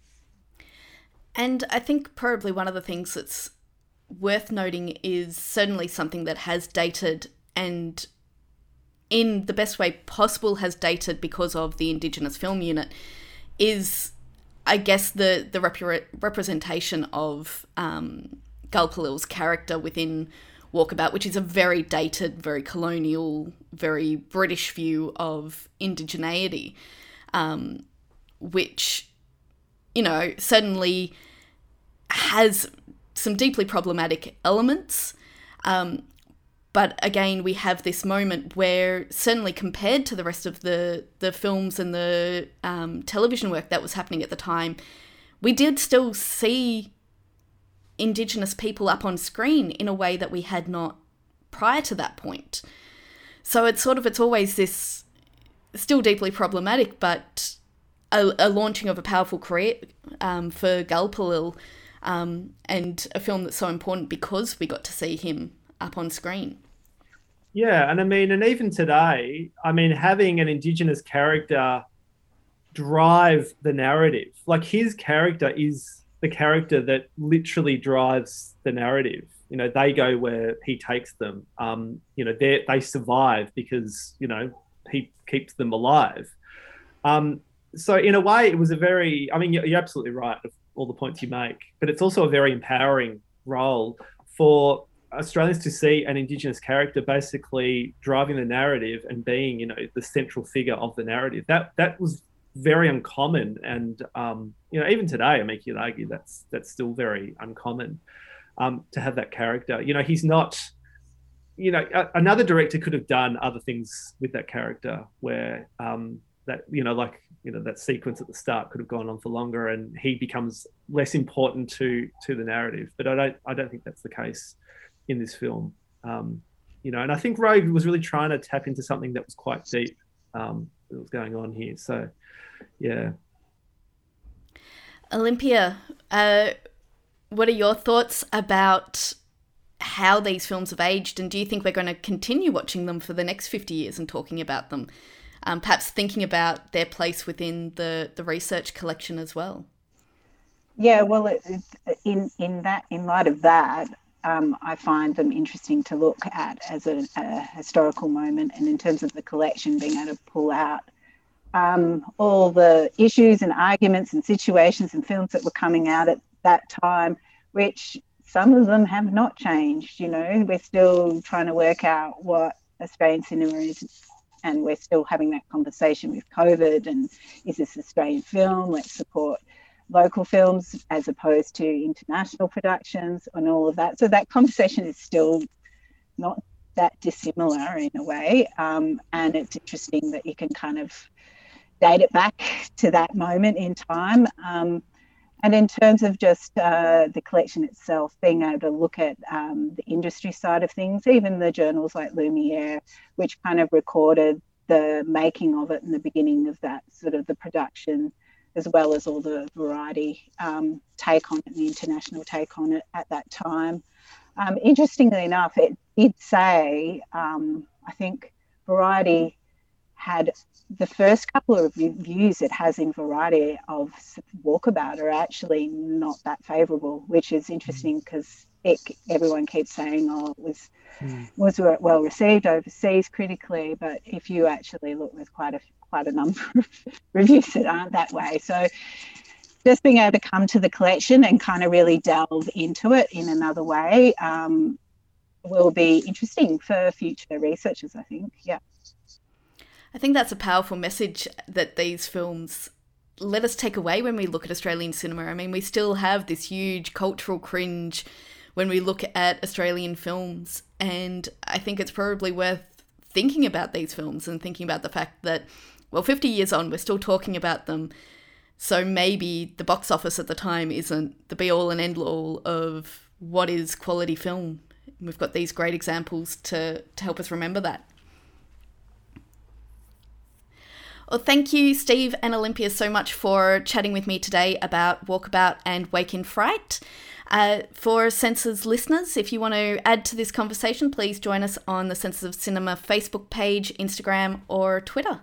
And I think probably one of the things that's worth noting is certainly something that has dated and in the best way possible has dated because of the Indigenous Film Unit is I guess the the rep- representation of um, Gulpilil's character within Walkabout, which is a very dated, very colonial, very British view of indigeneity. Um, which, you know, certainly has some deeply problematic elements. Um, but again, we have this moment where, certainly compared to the rest of the, the films and the um, television work that was happening at the time, we did still see Indigenous people up on screen in a way that we had not prior to that point. So it's sort of, it's always this still deeply problematic, but a, a launching of a powerful career um, for Gulpilil um, and a film that's so important because we got to see him up on screen. Yeah, and I mean, and even today, I mean, having an Indigenous character drive the narrative, like his character is the character that literally drives the narrative. You know, they go where he takes them. Um, you know, they they survive because you know he keeps them alive. Um, so in a way, it was a very. I mean, you're, absolutely right of all the points you make, but it's also a very empowering role for Australians to see an Indigenous character basically driving the narrative and being, you know, the central figure of the narrative. That that was very uncommon, and um, you know, even today, I mean, you'd argue that's that's still very uncommon um, to have that character. You know, he's not. You know, a, another director could have done other things with that character, where um, that you know, like you know, that sequence at the start could have gone on for longer, and he becomes less important to to the narrative. But I don't, I don't think that's the case in this film. Um, you know, and I think Roeg was really trying to tap into something that was quite deep um, that was going on here. So, yeah. Olympia, uh, what are your thoughts about how these films have aged, and do you think we're going to continue watching them for the next fifty years and talking about them? Um, perhaps thinking about their place within the the research collection as well. Yeah, well, it, in in that in light of that, um, I find them interesting to look at as a, a, historical moment, and in terms of the collection, being able to pull out um, all the issues and arguments and situations and films that were coming out at that time, which some of them have not changed. You know, we're still trying to work out what Australian cinema is, and we're still having that conversation with COVID and is this Australian film? Let's support local films as opposed to international productions and all of that. So that conversation is still not that dissimilar in a way. Um, and it's interesting that you can kind of date it back to that moment in time. Um, and in terms of just uh, the collection itself, being able to look at um, the industry side of things, even the journals like Lumiere, which kind of recorded the making of it and the beginning of that sort of the production as well as all the variety um, take on it, the international take on it at that time. Um, interestingly enough, it did say, um, I think Variety had the first couple of reviews it has in Variety of Walkabout are actually not that favourable, which is interesting because everyone keeps saying, oh, it was, mm. was well received overseas critically, but if you actually look, there's quite a quite a number of reviews that aren't that way. So just being able to come to the collection and kind of really delve into it in another way um, will be interesting for future researchers, I think. Yeah. I think that's a powerful message that these films let us take away when we look at Australian cinema. I mean, we still have this huge cultural cringe when we look at Australian films, and I think it's probably worth thinking about these films and thinking about the fact that well, 50 years on, we're still talking about them. So maybe the box office at the time isn't the be all and end all of what is quality film. We've got these great examples to, to help us remember that. Well, thank you, Steve and Olympia, so much for chatting with me today about Walkabout and Wake in Fright. Uh, for Senses listeners, if you want to add to this conversation, please join us on the Senses of Cinema Facebook page, Instagram, or Twitter.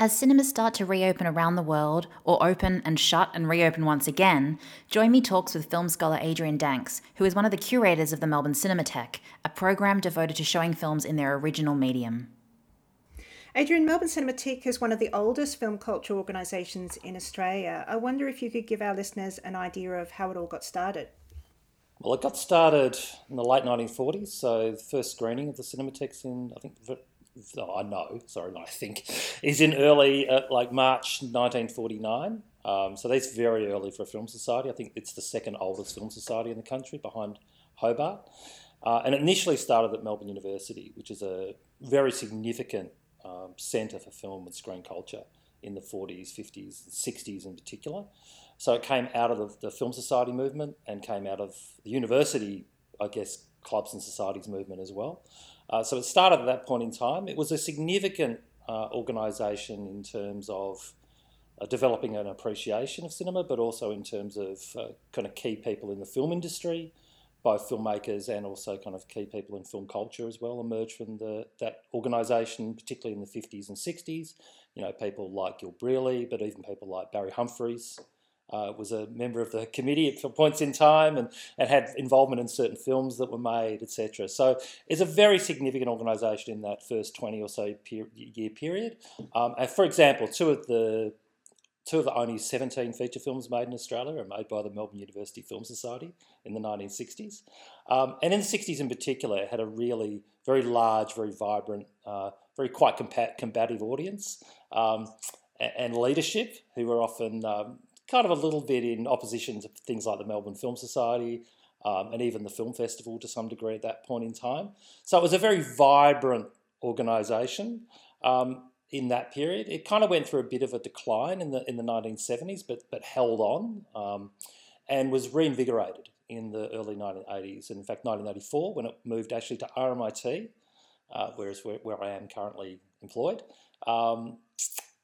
As cinemas start to reopen around the world, or open and shut and reopen once again, Djoymi talks with film scholar Adrian Danks, who is one of the curators of the Melbourne Cinematheque, a program devoted to showing films in their original medium. Adrian, Melbourne Cinematheque is one of the oldest film culture organisations in Australia. I wonder if you could give our listeners an idea of how it all got started. Well, it got started in the late 1940s, so the first screening of the Cinematheques in, I think, oh, I know, sorry, not I think, is in early, uh, like March 1949. Um, so that's very early for a film society. I think it's the second oldest film society in the country behind Hobart. Uh, and it initially started at Melbourne University, which is a very significant um, centre for film and screen culture in the 40s, 50s, 60s in particular. So it came out of the, the film society movement and came out of the university, I guess, clubs and societies movement as well. Uh, so it started at that point in time. It was a significant uh, organisation in terms of uh, developing an appreciation of cinema, but also in terms of uh, kind of key people in the film industry, both filmmakers and also kind of key people in film culture as well emerged from the, that organisation, particularly in the 50s and 60s. You know, people like Gil Brealey, but even people like Barry Humphries, uh, was a member of the committee at points in time and, and had involvement in certain films that were made, etc. So it's a very significant organisation in that first 20 or so per- year period. Um, and for example, two of the two of the only 17 feature films made in Australia are made by the Melbourne University Film Society in the 1960s. Um, and in the 60s in particular, it had a really very large, very vibrant, uh, very quite combat- combative audience um, and, and, leadership who were often um, kind of a little bit in opposition to things like the Melbourne Film Society um, and even the film festival to some degree at that point in time. So it was a very vibrant organisation. Um, in that period. It kind of went through a bit of a decline in the in the 1970s, but but held on um, and was reinvigorated in the early 1980s. And in fact, 1984 when it moved actually to RMIT, uh, whereas where, where, I am currently employed. Um,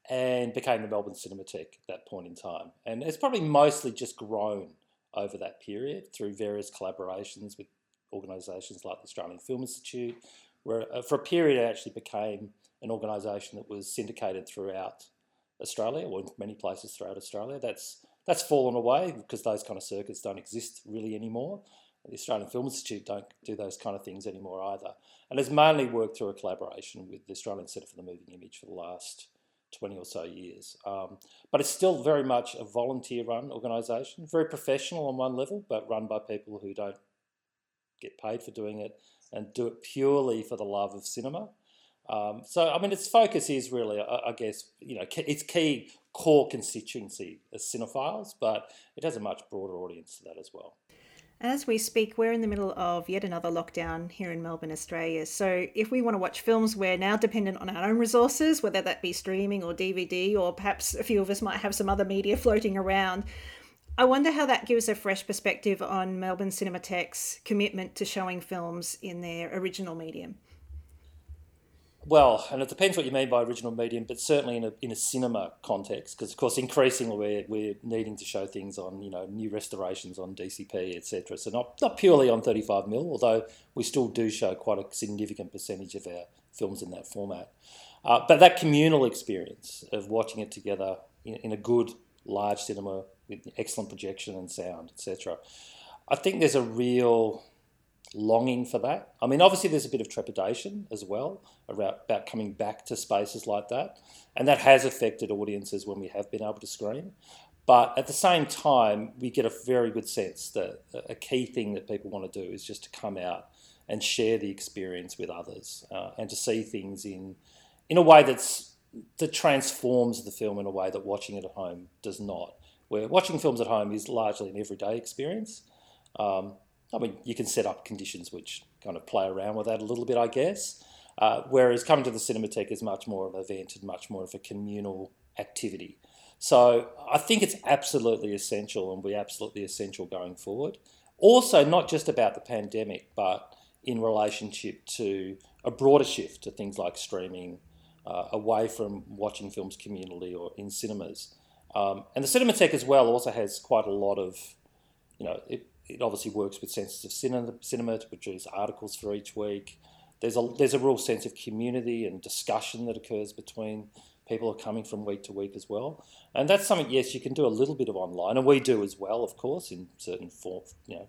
and became the Melbourne Cinematheque at that point in time. And it's probably mostly just grown over that period through various collaborations with organisations like the Australian Film Institute, where uh, for a period it actually became an organisation that was syndicated throughout Australia, or in many places throughout Australia. That's that's fallen away because those kind of circuits don't exist really anymore. The Australian Film Institute don't do those kind of things anymore either, and has mainly worked through a collaboration with the Australian Centre for the Moving Image for the last 20 or so years. Um, but it's still very much a volunteer run organisation, very professional on one level, but run by people who don't get paid for doing it and do it purely for the love of cinema. Um, so, I mean, its focus is really, I, I guess, you know, its key core constituency is cinephiles, but it has a much broader audience to that as well. As we speak, we're in the middle of yet another lockdown here in Melbourne, Australia. So, if we want to watch films, we're now dependent on our own resources, whether that be streaming or DVD, or perhaps a few of us might have some other media floating around. I wonder how that gives a fresh perspective on Melbourne Cinematheque's commitment to showing films in their original medium. Well, and it depends what you mean by original medium, but certainly in a, in a cinema context, because of course increasingly we're, we're needing to show things on you know new restorations on DCP, etc. So not not purely on 35 mm, although we still do show quite a significant percentage of our films in that format. Uh, but that communal experience of watching it together in, in a good large cinema with excellent projection and sound, etc. I think there's a real longing for that. I mean, obviously, there's a bit of trepidation as well about, coming back to spaces like that, and that has affected audiences when we have been able to screen. But at the same time, we get a very good sense that a key thing that people want to do is just to come out and share the experience with others uh, and to see things in in a way that's that transforms the film in a way that watching it at home does not. Where watching films at home is largely an everyday experience. Um, I mean, you can set up conditions which kind of play around with that a little bit, I guess. Uh, whereas coming to the Cinematheque is much more of an event and much more of a communal activity. So I think it's absolutely essential and will be absolutely essential going forward. Also, not just about the pandemic, but in relationship to a broader shift to things like streaming, uh, away from watching films communally or in cinemas. Um, and the Cinematheque as well also has quite a lot of, you know, it, it obviously works with Senses of Cinema, to produce articles for each week. There's a there's a real sense of community and discussion that occurs between people who are coming from week to week as well, and that's something. Yes, you can do a little bit of online, and we do as well, of course, in certain form, you know,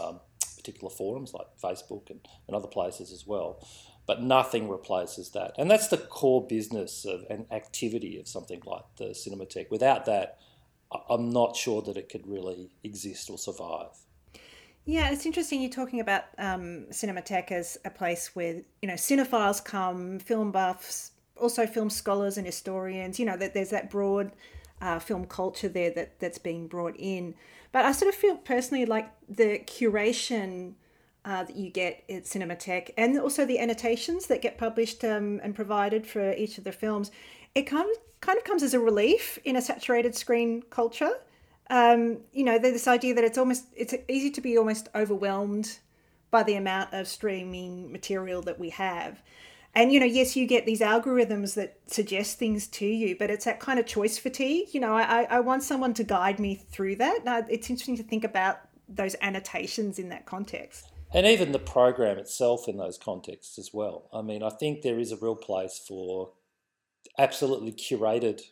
um, particular forums like Facebook and, and other places as well. But nothing replaces that, and that's the core business of an activity of something like the Cinematheque. Without that, I'm not sure that it could really exist or survive. Yeah, it's interesting you're talking about um, Cinematheque as a place where you know cinephiles come, film buffs, also film scholars and historians. You know that there's that broad uh, film culture there that that's being brought in. But I sort of feel personally like the curation uh, that you get at Cinematheque and also the annotations that get published um, and provided for each of the films, it of, kind of comes as a relief in a saturated screen culture um, you know, this idea that it's almost it's easy to be almost overwhelmed by the amount of streaming material that we have. And you know, yes, you get these algorithms that suggest things to you, but it's that kind of choice fatigue. You know, I, I want someone to guide me through that. Now, it's interesting to think about those annotations in that context. And even the program itself in those contexts as well. I mean, I think there is a real place for absolutely curated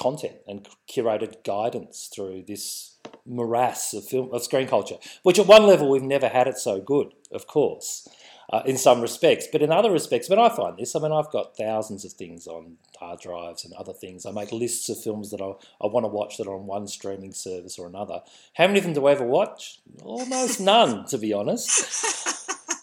content and curated guidance through this morass of film of screen culture, which at one level we've never had it so good, of course uh, in some respects. But in other respects, but I find this, I mean, I've got thousands of things on hard drives and other things. I make lists of films that I, I want to watch that are on one streaming service or another. How many of them do I ever watch? Almost none, to be honest.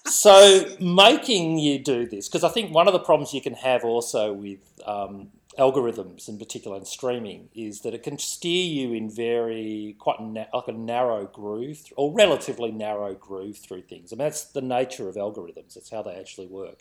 So making you do this, because I think one of the problems you can have also with um, algorithms in particular and streaming is that it can steer you in very quite na- like a narrow groove or relatively narrow groove through things. I mean that's the nature of algorithms. That's how they actually work.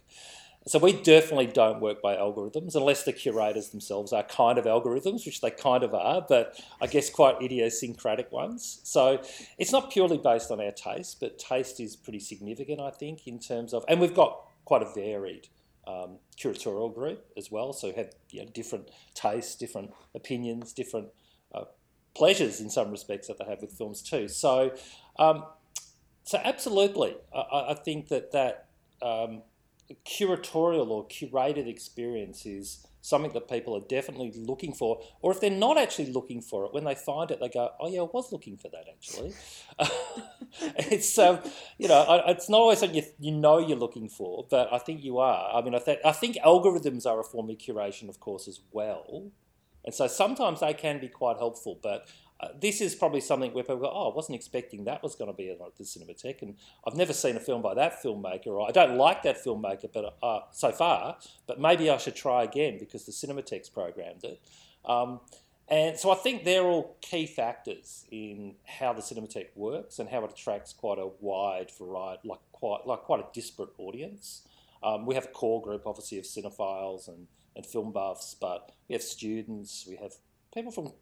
So we definitely don't work by algorithms unless the curators themselves are kind of algorithms, which they kind of are, but I guess quite idiosyncratic ones. So it's not purely based on our taste, but taste is pretty significant, I think, in terms of, and we've got quite a varied um, curatorial group as well. So have you know, different tastes, different opinions, different uh, pleasures in some respects that they have with films too. So, um, so absolutely, I, I, think that that um, curatorial or curated experience is something that people are definitely looking for. Or if they're not actually looking for it, when they find it, they go, "Oh yeah, I was looking for that actually." it's um, you know, it's not always something you, you know you're looking for, but I think you are. I mean, I, th- I think algorithms are a form of curation, of course, as well. And so sometimes they can be quite helpful, but uh, this is probably something where people go, oh, I wasn't expecting that was going to be at the Cinematheque, and I've never seen a film by that filmmaker, or I don't like that filmmaker, but uh, so far, but maybe I should try again because the Cinematheque's programmed it. Um, and so I think they're all key factors in how the Cinematheque works and how it attracts quite a wide variety, like quite like quite a disparate audience. Um, we have a core group, obviously, of cinephiles and, and film buffs, but we have students, we have people from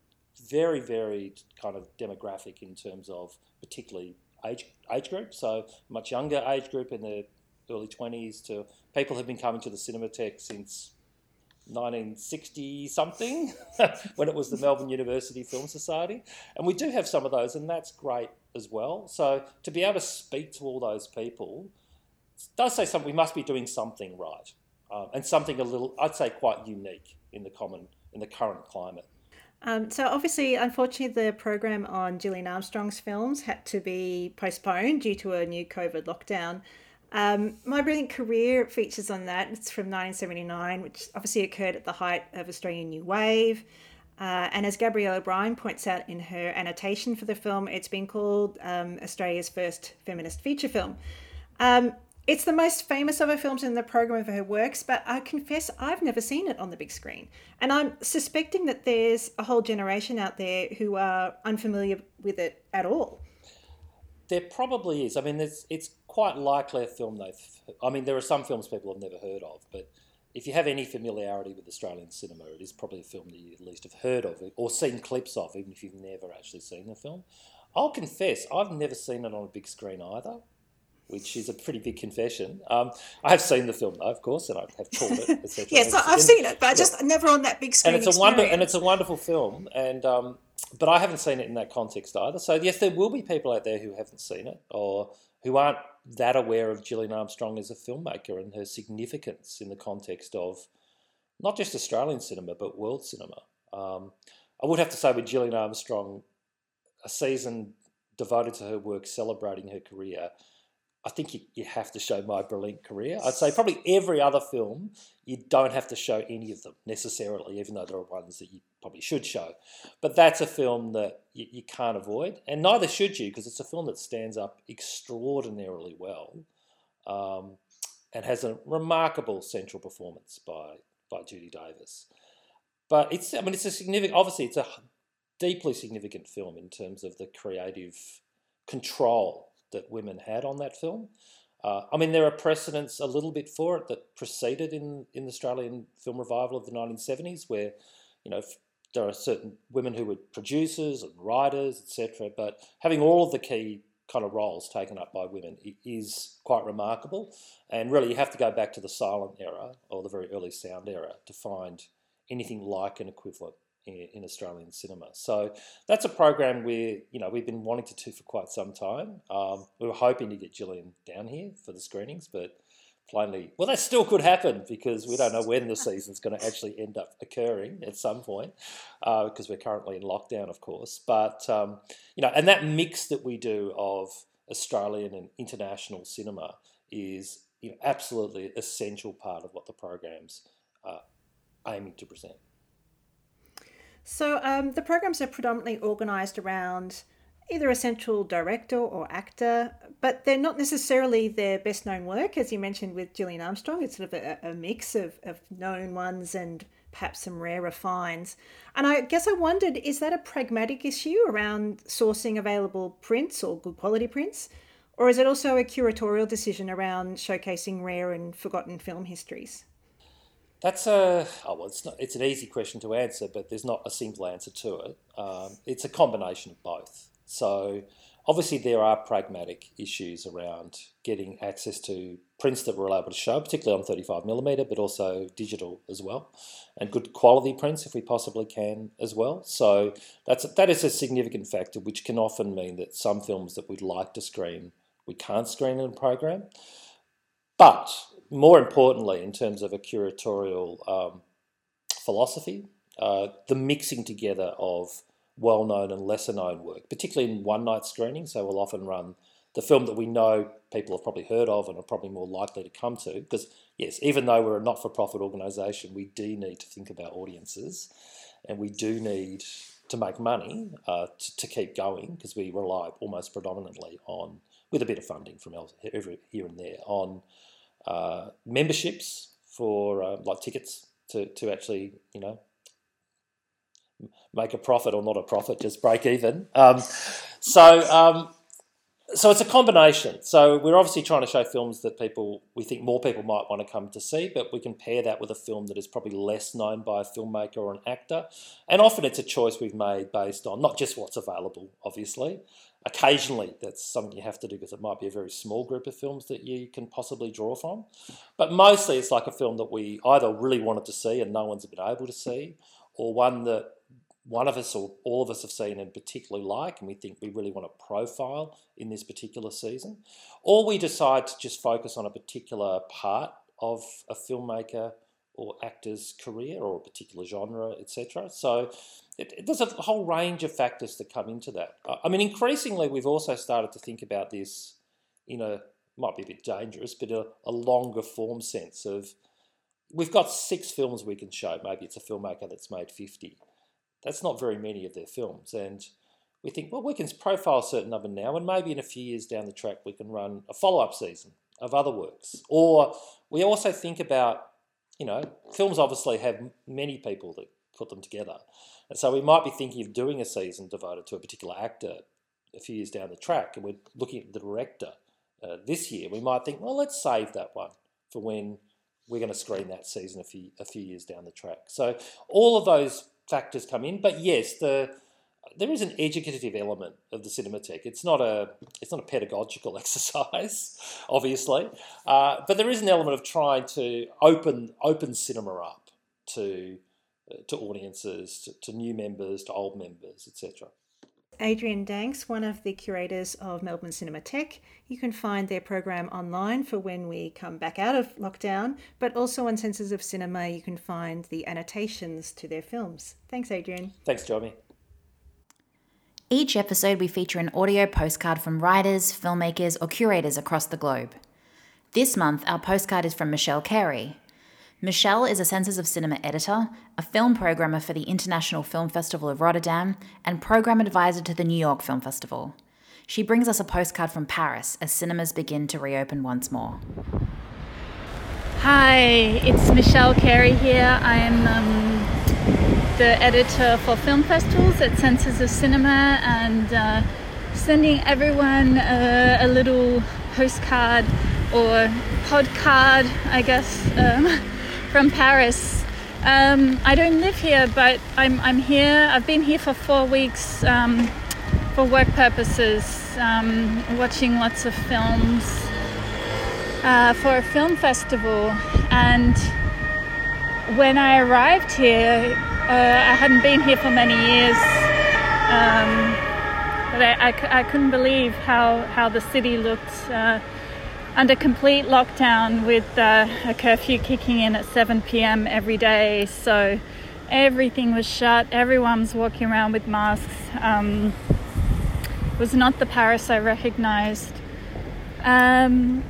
very varied kind of demographic in terms of particularly age age group. So much younger age group in the early twenties to people who've been coming to the Cinematheque since 1960 something when it was the Melbourne University Film Society. And we do have some of those, and that's great as well. So to be able to speak to all those people does say something. We must be doing something right, um, and something a little, I'd say, quite unique in the common in the current climate. Um, so obviously, unfortunately, the program on Gillian Armstrong's films had to be postponed due to a new COVID lockdown. Um, My Brilliant Career features on that. It's from 1979, which obviously occurred at the height of Australian New Wave. Uh, and as Gabrielle O'Brien points out in her annotation for the film, it's been called um, Australia's first feminist feature film. Um, it's the most famous of her films in the program of her works, but I confess I've never seen it on the big screen. And I'm suspecting that there's a whole generation out there who are unfamiliar with it at all. There probably is. I mean, it's quite likely a film they've. I mean, there are some films people have never heard of, but if you have any familiarity with Australian cinema, it is probably a film that you at least have heard of or seen clips of, even if you've never actually seen the film. I'll confess, I've never seen it on a big screen either which is a pretty big confession. Um, I have seen the film though, of course, and I have taught it, yes, I've seen it, but I just never on that big screen. And it's a wonder, and it's a wonderful film, and um, but I haven't seen it in that context either. So yes, there will be people out there who haven't seen it or who aren't that aware of Gillian Armstrong as a filmmaker and her significance in the context of not just Australian cinema but world cinema. Um, I would have to say with Gillian Armstrong, a season devoted to her work, celebrating her career I think you, you have to show My Brilliant Career. I'd say probably every other film, you don't have to show any of them necessarily, even though there are ones that you probably should show. But that's a film that you, you can't avoid, and neither should you, because it's a film that stands up extraordinarily well um, and has a remarkable central performance by, by Judy Davis. But it's, I mean, it's a significant, obviously, it's a deeply significant film in terms of the creative control that women had on that film. Uh, I mean, there are precedents a little bit for it that preceded in, in the Australian film revival of the 1970s, where, you know, there are certain women who were producers and writers, etc. But having all of the key kind of roles taken up by women is quite remarkable. And really, you have to go back to the silent era or the very early sound era to find anything like an equivalent in, in Australian cinema. So that's a program we you know we've been wanting to do for quite some time. Um, we were hoping to get Gillian down here for the screenings, but plainly, well, that still could happen because we don't know when the season's going to actually end up occurring at some point uh, because we're currently in lockdown, of course. But, um, you know, and that mix that we do of Australian and international cinema is you know, absolutely essential part of what the program's uh, aiming to present. So um, the programs are predominantly organised around either a central director or actor, but they're not necessarily their best known work. As you mentioned with Gillian Armstrong, it's sort of a, a mix of, of known ones and perhaps some rarer finds. And I guess I wondered is that a pragmatic issue around sourcing available prints or good quality prints? Or is it also a curatorial decision around showcasing rare and forgotten film histories? That's a oh well, it's not. It's an easy question to answer, but there's not a simple answer to it. Um, it's a combination of both. So obviously there are pragmatic issues around getting access to prints that we're able to show, particularly on 35 millimeter, but also digital as well, and good quality prints if we possibly can as well. So that's that is a significant factor, which can often mean that some films that we'd like to screen we can't screen in a program. But more importantly, in terms of a curatorial um, philosophy, uh, the mixing together of well known and lesser known work, particularly in one night screening. So we'll often run the film that we know people have probably heard of and are probably more likely to come to. Because, yes, even though we're a not for profit organisation, we do need to think about audiences and we do need to make money uh, to, to, keep going because we rely almost predominantly on, with a bit of funding from here and there, on uh, memberships for uh, like tickets to, to actually, you know, make a profit or not a profit, just break even. Um, so, um, so it's a combination. So we're obviously trying to show films that people we think more people might want to come to see, but we can pair that with a film that is probably less known by a filmmaker or an actor. And often it's a choice we've made based on not just what's available, obviously. Occasionally, that's something you have to do because it might be a very small group of films that you can possibly draw from. But mostly, it's like a film that we either really wanted to see and no one's been able to see, or one that one of us or all of us have seen and particularly like, and we think we really want to profile in this particular season, or we decide to just focus on a particular part of a filmmaker or actor's career or a particular genre, etc. So it, it, there's a whole range of factors that come into that. I mean, increasingly, we've also started to think about this in a might be a bit dangerous, but a, a longer form sense of we've got six films we can show. Maybe it's a filmmaker that's made 50 that's not very many of their films. And we think, well, we can profile a certain number now, and maybe in a few years down the track, we can run a follow up season of other works. Or we also think about, you know, films obviously have many people that put them together. And so we might be thinking of doing a season devoted to a particular actor a few years down the track, and we're looking at the director uh, this year. We might think, well, let's save that one for when we're going to screen that season a few a few years down the track. So all of those factors come in. But yes, the there is an educative element of the Cinematheque. It's not a it's not a pedagogical exercise, obviously, uh, but there is an element of trying to open open cinema up to uh, to audiences, to, to new members, to old members, etc. Adrian Danks, one of the curators of Melbourne Cinematheque. You can find their program online for when we come back out of lockdown, but also on Senses of Cinema, you can find the annotations to their films. Thanks, Adrian. Thanks, Djoymi. Each episode, we feature an audio postcard from writers, filmmakers, or curators across the globe. This month, our postcard is from Michelle Carey, Michelle is a Senses of Cinema editor, a film programmer for the International Film Festival of Rotterdam, and program advisor to the New York Film Festival. She brings us a postcard from Paris as cinemas begin to reopen once more. Hi, it's Michelle Carey here. I'm um, the editor for film festivals at Senses of Cinema and uh, sending everyone uh, a little postcard or podcard, I guess. Um, from Paris. Um, I don't live here, but I'm, I'm here. I've been here for four weeks um, for work purposes, um, watching lots of films uh, for a film festival. And when I arrived here, uh, I hadn't been here for many years. Um, but I, I, I, couldn't believe how, how the city looked. Uh, under complete lockdown with uh, a curfew kicking in at 7 p.m. every day. So everything was shut. Everyone was walking around with masks. Um, it was not the Paris I recognized. Um,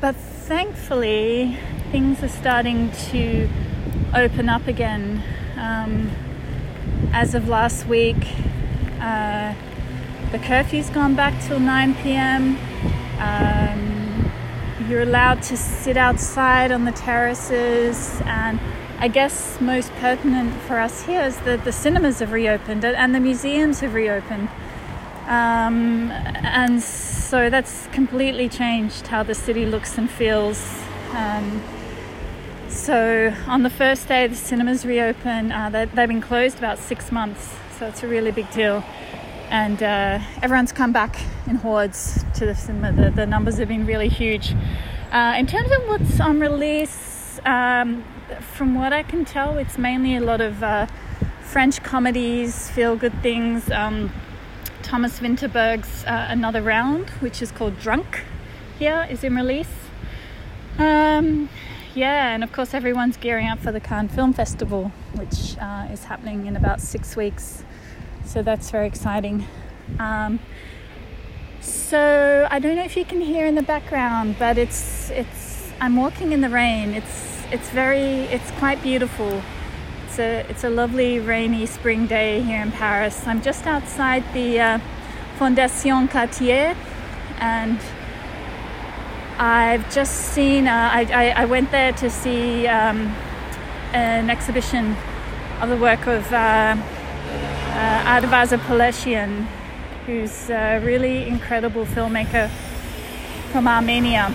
but thankfully, things are starting to open up again. Um, as of last week, uh, the curfew's gone back till 9 p.m. Um, you're allowed to sit outside on the terraces, and I guess most pertinent for us here is that the cinemas have reopened and the museums have reopened. Um, and so that's completely changed how the city looks and feels. Um, so on the first day the cinemas reopen, uh, they, have been closed about six months, so it's a really big deal. And uh, everyone's come back in hordes to the cinema. The, the numbers have been really huge. Uh, in terms of what's on release, um, from what I can tell, it's mainly a lot of uh, French comedies, feel good things. Um, Thomas Vinterberg's uh, Another Round, which is called Drunk, here is in release. Um, yeah, and of course, everyone's gearing up for the Cannes Film Festival, which uh, is happening in about six weeks. So that's very exciting. Um, so I don't know if you can hear in the background, but it's it's I'm walking in the rain. It's it's very it's quite beautiful. It's a it's a lovely rainy spring day here in Paris. I'm just outside the uh, Fondation Cartier, and I've just seen, uh, I, I, I, went there to see um, an exhibition of the work of uh, uh, who's a really incredible filmmaker from Armenia.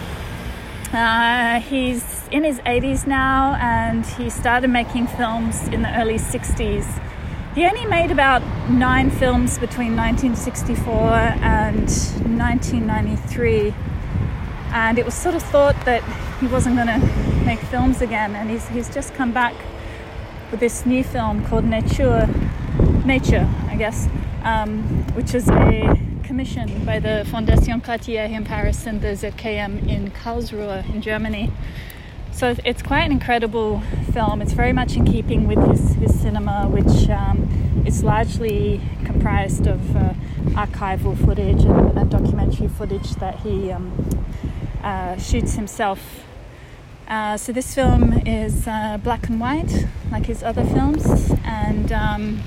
Uh, he's in his 80s now and he started making films in the early 60s. He only made about nine films between 1964 and 1993 and it was sort of thought that he wasn't going to make films again and he's, he's just come back with this new film called Nature, Nature I guess, um, which is a commission by the Fondation Cartier in Paris and the ZKM in Karlsruhe in Germany. So it's quite an incredible film. It's very much in keeping with his, his cinema, which um, is largely comprised of uh, archival footage and, and, documentary footage that he um, uh, shoots himself. Uh, so this film is uh, black and white, like his other films, and um,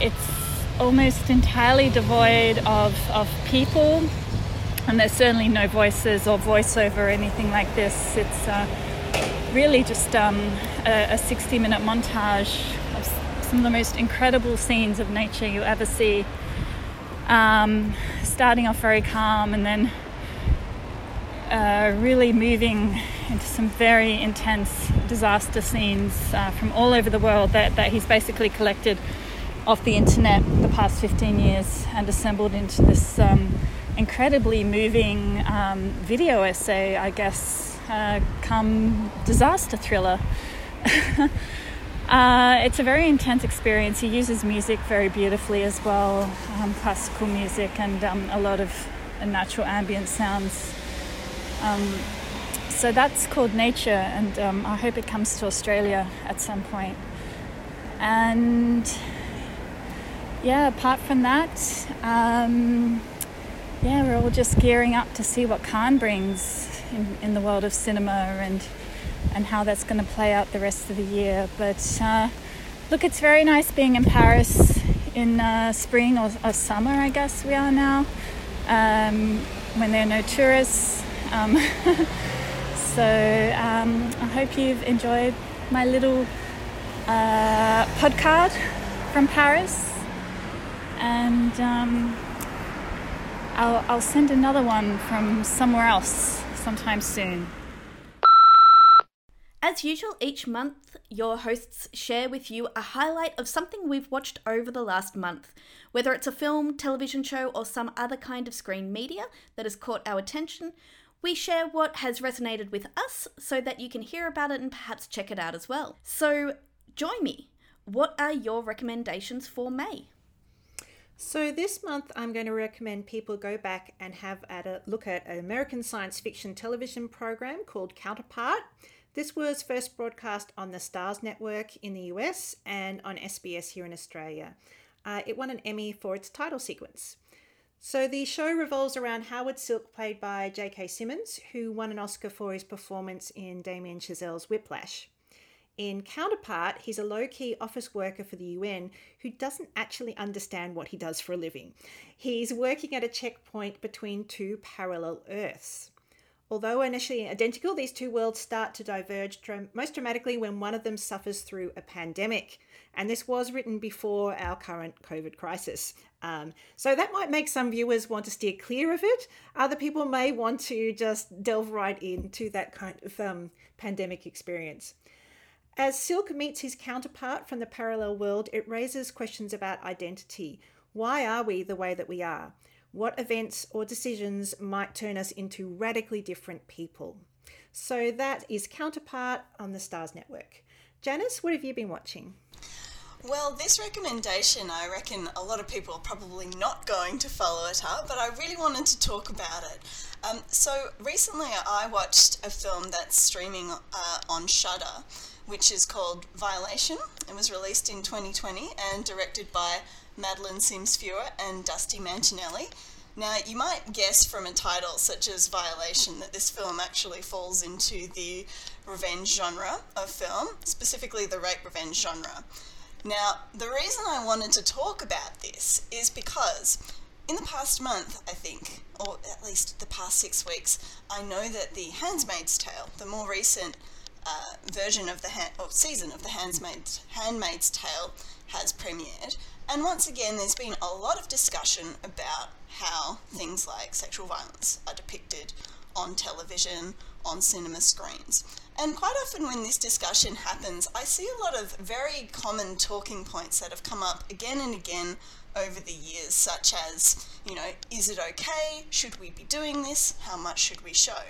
it's almost entirely devoid of, of people. And there's certainly no voices or voiceover or anything like this. It's uh, really just um, a, a 60 minute montage of some of the most incredible scenes of nature you ever see. Um, starting off very calm and then uh, really moving into some very intense disaster scenes uh, from all over the world that, that he's basically collected off the internet the past 15 years and assembled into this um, incredibly moving um, video essay, I guess, uh, come disaster thriller. uh, it's a very intense experience. He uses music very beautifully as well, um, classical music and um, a lot of natural ambient sounds. Um, so that's called Nature, and um, I hope it comes to Australia at some point. And yeah, apart from that, um, yeah, we're all just gearing up to see what Cannes brings in, in the world of cinema and and how that's going to play out the rest of the year. But uh, look, it's very nice being in Paris in uh, spring or, or, summer, I guess we are now, um, when there are no tourists. Um, so um, I hope you've enjoyed my little uh, podcast from Paris, and um, I'll, I'll send another one from somewhere else sometime soon. As usual, each month your hosts share with you a highlight of something we've watched over the last month, whether it's a film, television show, or some other kind of screen media that has caught our attention. We share what has resonated with us so that you can hear about it and perhaps check it out as well. So join me. What are your recommendations for May? So, this month I'm going to recommend people go back and have a look at an American science fiction television program called Counterpart. This was first broadcast on the Starz Network in the US and on SBS here in Australia. Uh, it won an Emmy for its title sequence. So the show revolves around Howard Silk, played by J.K. Simmons, who won an Oscar for his performance in Damien Chazelle's Whiplash. In Counterpart, he's a low key office worker for the UN who doesn't actually understand what he does for a living. He's working at a checkpoint between two parallel Earths. Although initially identical, these two worlds start to diverge most dramatically when one of them suffers through a pandemic. And this was written before our current COVID crisis. Um, so that might make some viewers want to steer clear of it. Other people may want to just delve right into that kind of um, pandemic experience. As Silk meets his counterpart from the parallel world, it raises questions about identity. Why are we the way that we are? what events or decisions might turn us into radically different people. So that is Counterpart on the Starz Network. Janice, what have you been watching? Well, this recommendation, I reckon a lot of people are probably not going to follow it up, but I really wanted to talk about it. Um, so, recently I watched a film that's streaming uh, on Shudder, which is called Violation. It was released in 2020 and directed by Madeleine Sims-Fewer and Dusty Mancinelli. Now, you might guess from a title such as Violation that this film actually falls into the revenge genre of film, specifically the rape revenge genre. Now, the reason I wanted to talk about this is because in the past month, I think, or at least the past six weeks, I know that The Handmaid's Tale, the more recent uh, version of the or season of The Handmaid's, Handmaid's Tale, has premiered. And once again, there's been a lot of discussion about how things like sexual violence are depicted on television, on cinema screens. And quite often, when this discussion happens, I see a lot of very common talking points that have come up again and again over the years, such as, you know, is it okay? Should we be doing this? How much should we show?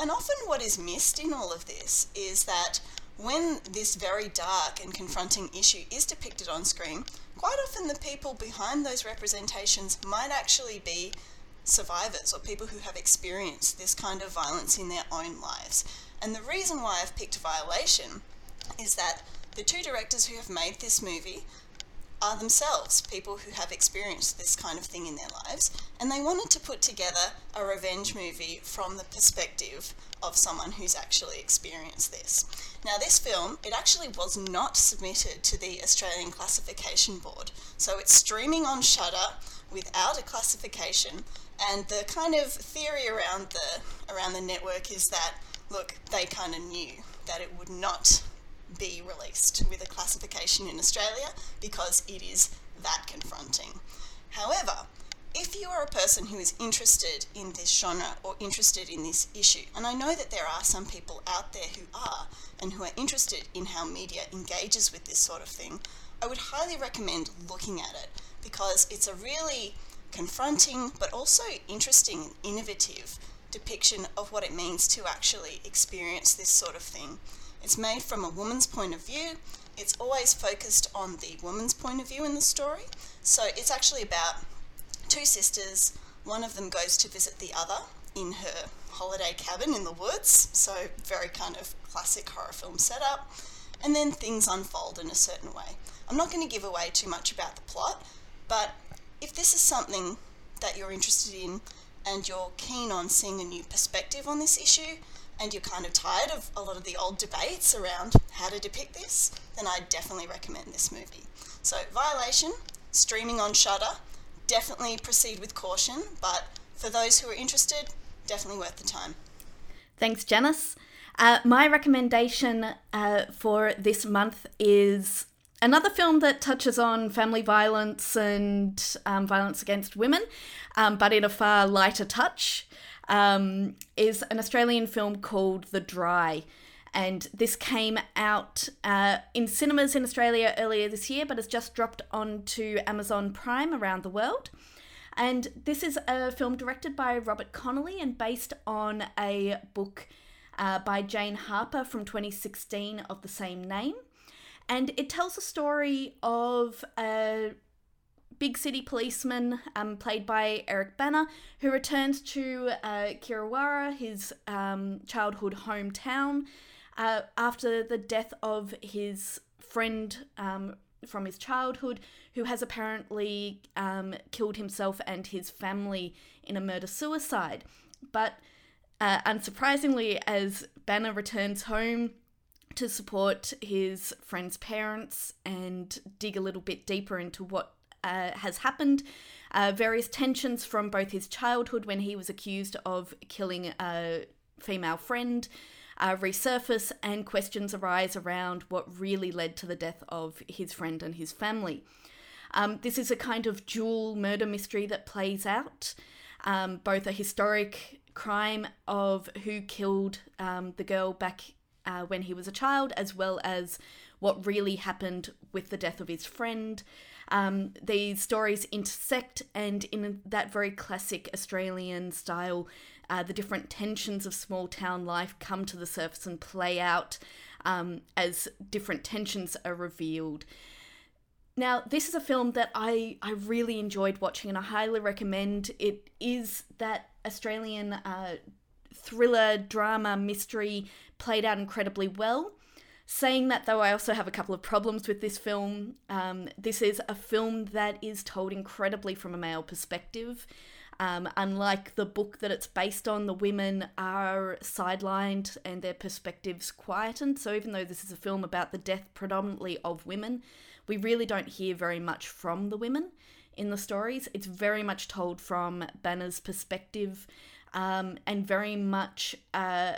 And often, what is missed in all of this is that when this very dark and confronting issue is depicted on screen, quite often the people behind those representations might actually be survivors or people who have experienced this kind of violence in their own lives. And the reason why I've picked Violation is that the two directors who have made this movie are themselves people who have experienced this kind of thing in their lives, and they wanted to put together a revenge movie from the perspective of someone who's actually experienced this. Now, this film, it actually was not submitted to the Australian Classification Board, so it's streaming on Shudder without a classification. And the kind of theory around the around the network is that look, they kind of knew that it would not be released with a classification in Australia because it is that confronting. However, if you are a person who is interested in this genre or interested in this issue, and I know that there are some people out there who are and who are interested in how media engages with this sort of thing, I would highly recommend looking at it because it's a really confronting but also interesting and innovative depiction of what it means to actually experience this sort of thing. It's made from a woman's point of view. It's always focused on the woman's point of view in the story. So it's actually about two sisters. One of them goes to visit the other in her holiday cabin in the woods, so very kind of classic horror film setup. And then things unfold in a certain way. I'm not going to give away too much about the plot, but if this is something that you're interested in and you're keen on seeing a new perspective on this issue, and you're kind of tired of a lot of the old debates around how to depict this, then I definitely recommend this movie. So, Violation, streaming on Shudder, definitely proceed with caution, but for those who are interested, definitely worth the time. Thanks, Janice. Uh, my recommendation uh, for this month is another film that touches on family violence and um, violence against women, um, but in a far lighter touch um, is an Australian film called The Dry. And this came out uh, in cinemas in Australia earlier this year, but has just dropped onto Amazon Prime around the world. And this is a film directed by Robert Connolly and based on a book uh, by Jane Harper from 2016 of the same name. And it tells a story of a big city policeman, um, played by Eric Bana, who returns to uh, Kiewarra, his um, childhood hometown, uh, after the death of his friend um, from his childhood, who has apparently um, killed himself and his family in a murder suicide. But uh, unsurprisingly, as Bana returns home, to support his friend's parents and dig a little bit deeper into what uh, has happened. Uh, various tensions from both his childhood when he was accused of killing a female friend uh, resurface, and questions arise around what really led to the death of his friend and his family. Um, this is a kind of dual murder mystery that plays out, um, both a historic crime of who killed um, the girl back uh, when he was a child, as well as what really happened with the death of his friend. Um, these stories intersect, and in that very classic Australian style, uh, the different tensions of small town life come to the surface and play out um, as different tensions are revealed. Now, this is a film that I, I really enjoyed watching and I highly recommend. It is that Australian uh, thriller, drama, mystery played out incredibly well. Saying that, though, I also have a couple of problems with this film. Um, this is a film that is told incredibly from a male perspective. Um, unlike the book that it's based on, the women are sidelined and their perspectives quietened. So, even though this is a film about the death predominantly of women, we really don't hear very much from the women in the stories. It's very much told from Bana's perspective um, and very much uh,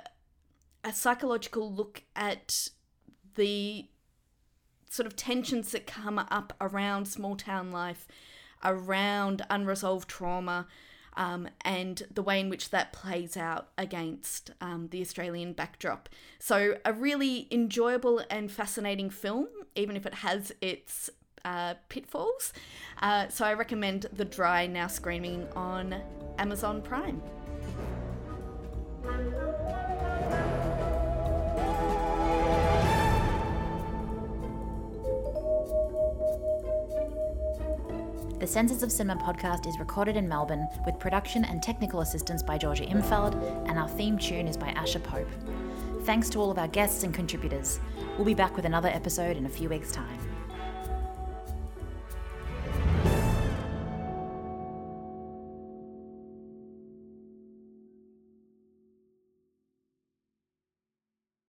a psychological look at the sort of tensions that come up around small town life, around unresolved trauma, um, and the way in which that plays out against um, the Australian backdrop. So, a really enjoyable and fascinating film, even if it has its uh, pitfalls. Uh, so, I recommend The Dry now screaming on Amazon Prime. The Senses of Cinema podcast is recorded in Melbourne with production and technical assistance by Georgia Imfeld, and our theme tune is by Asher Pope. Thanks to all of our guests and contributors. We'll be back with another episode in a few weeks' time.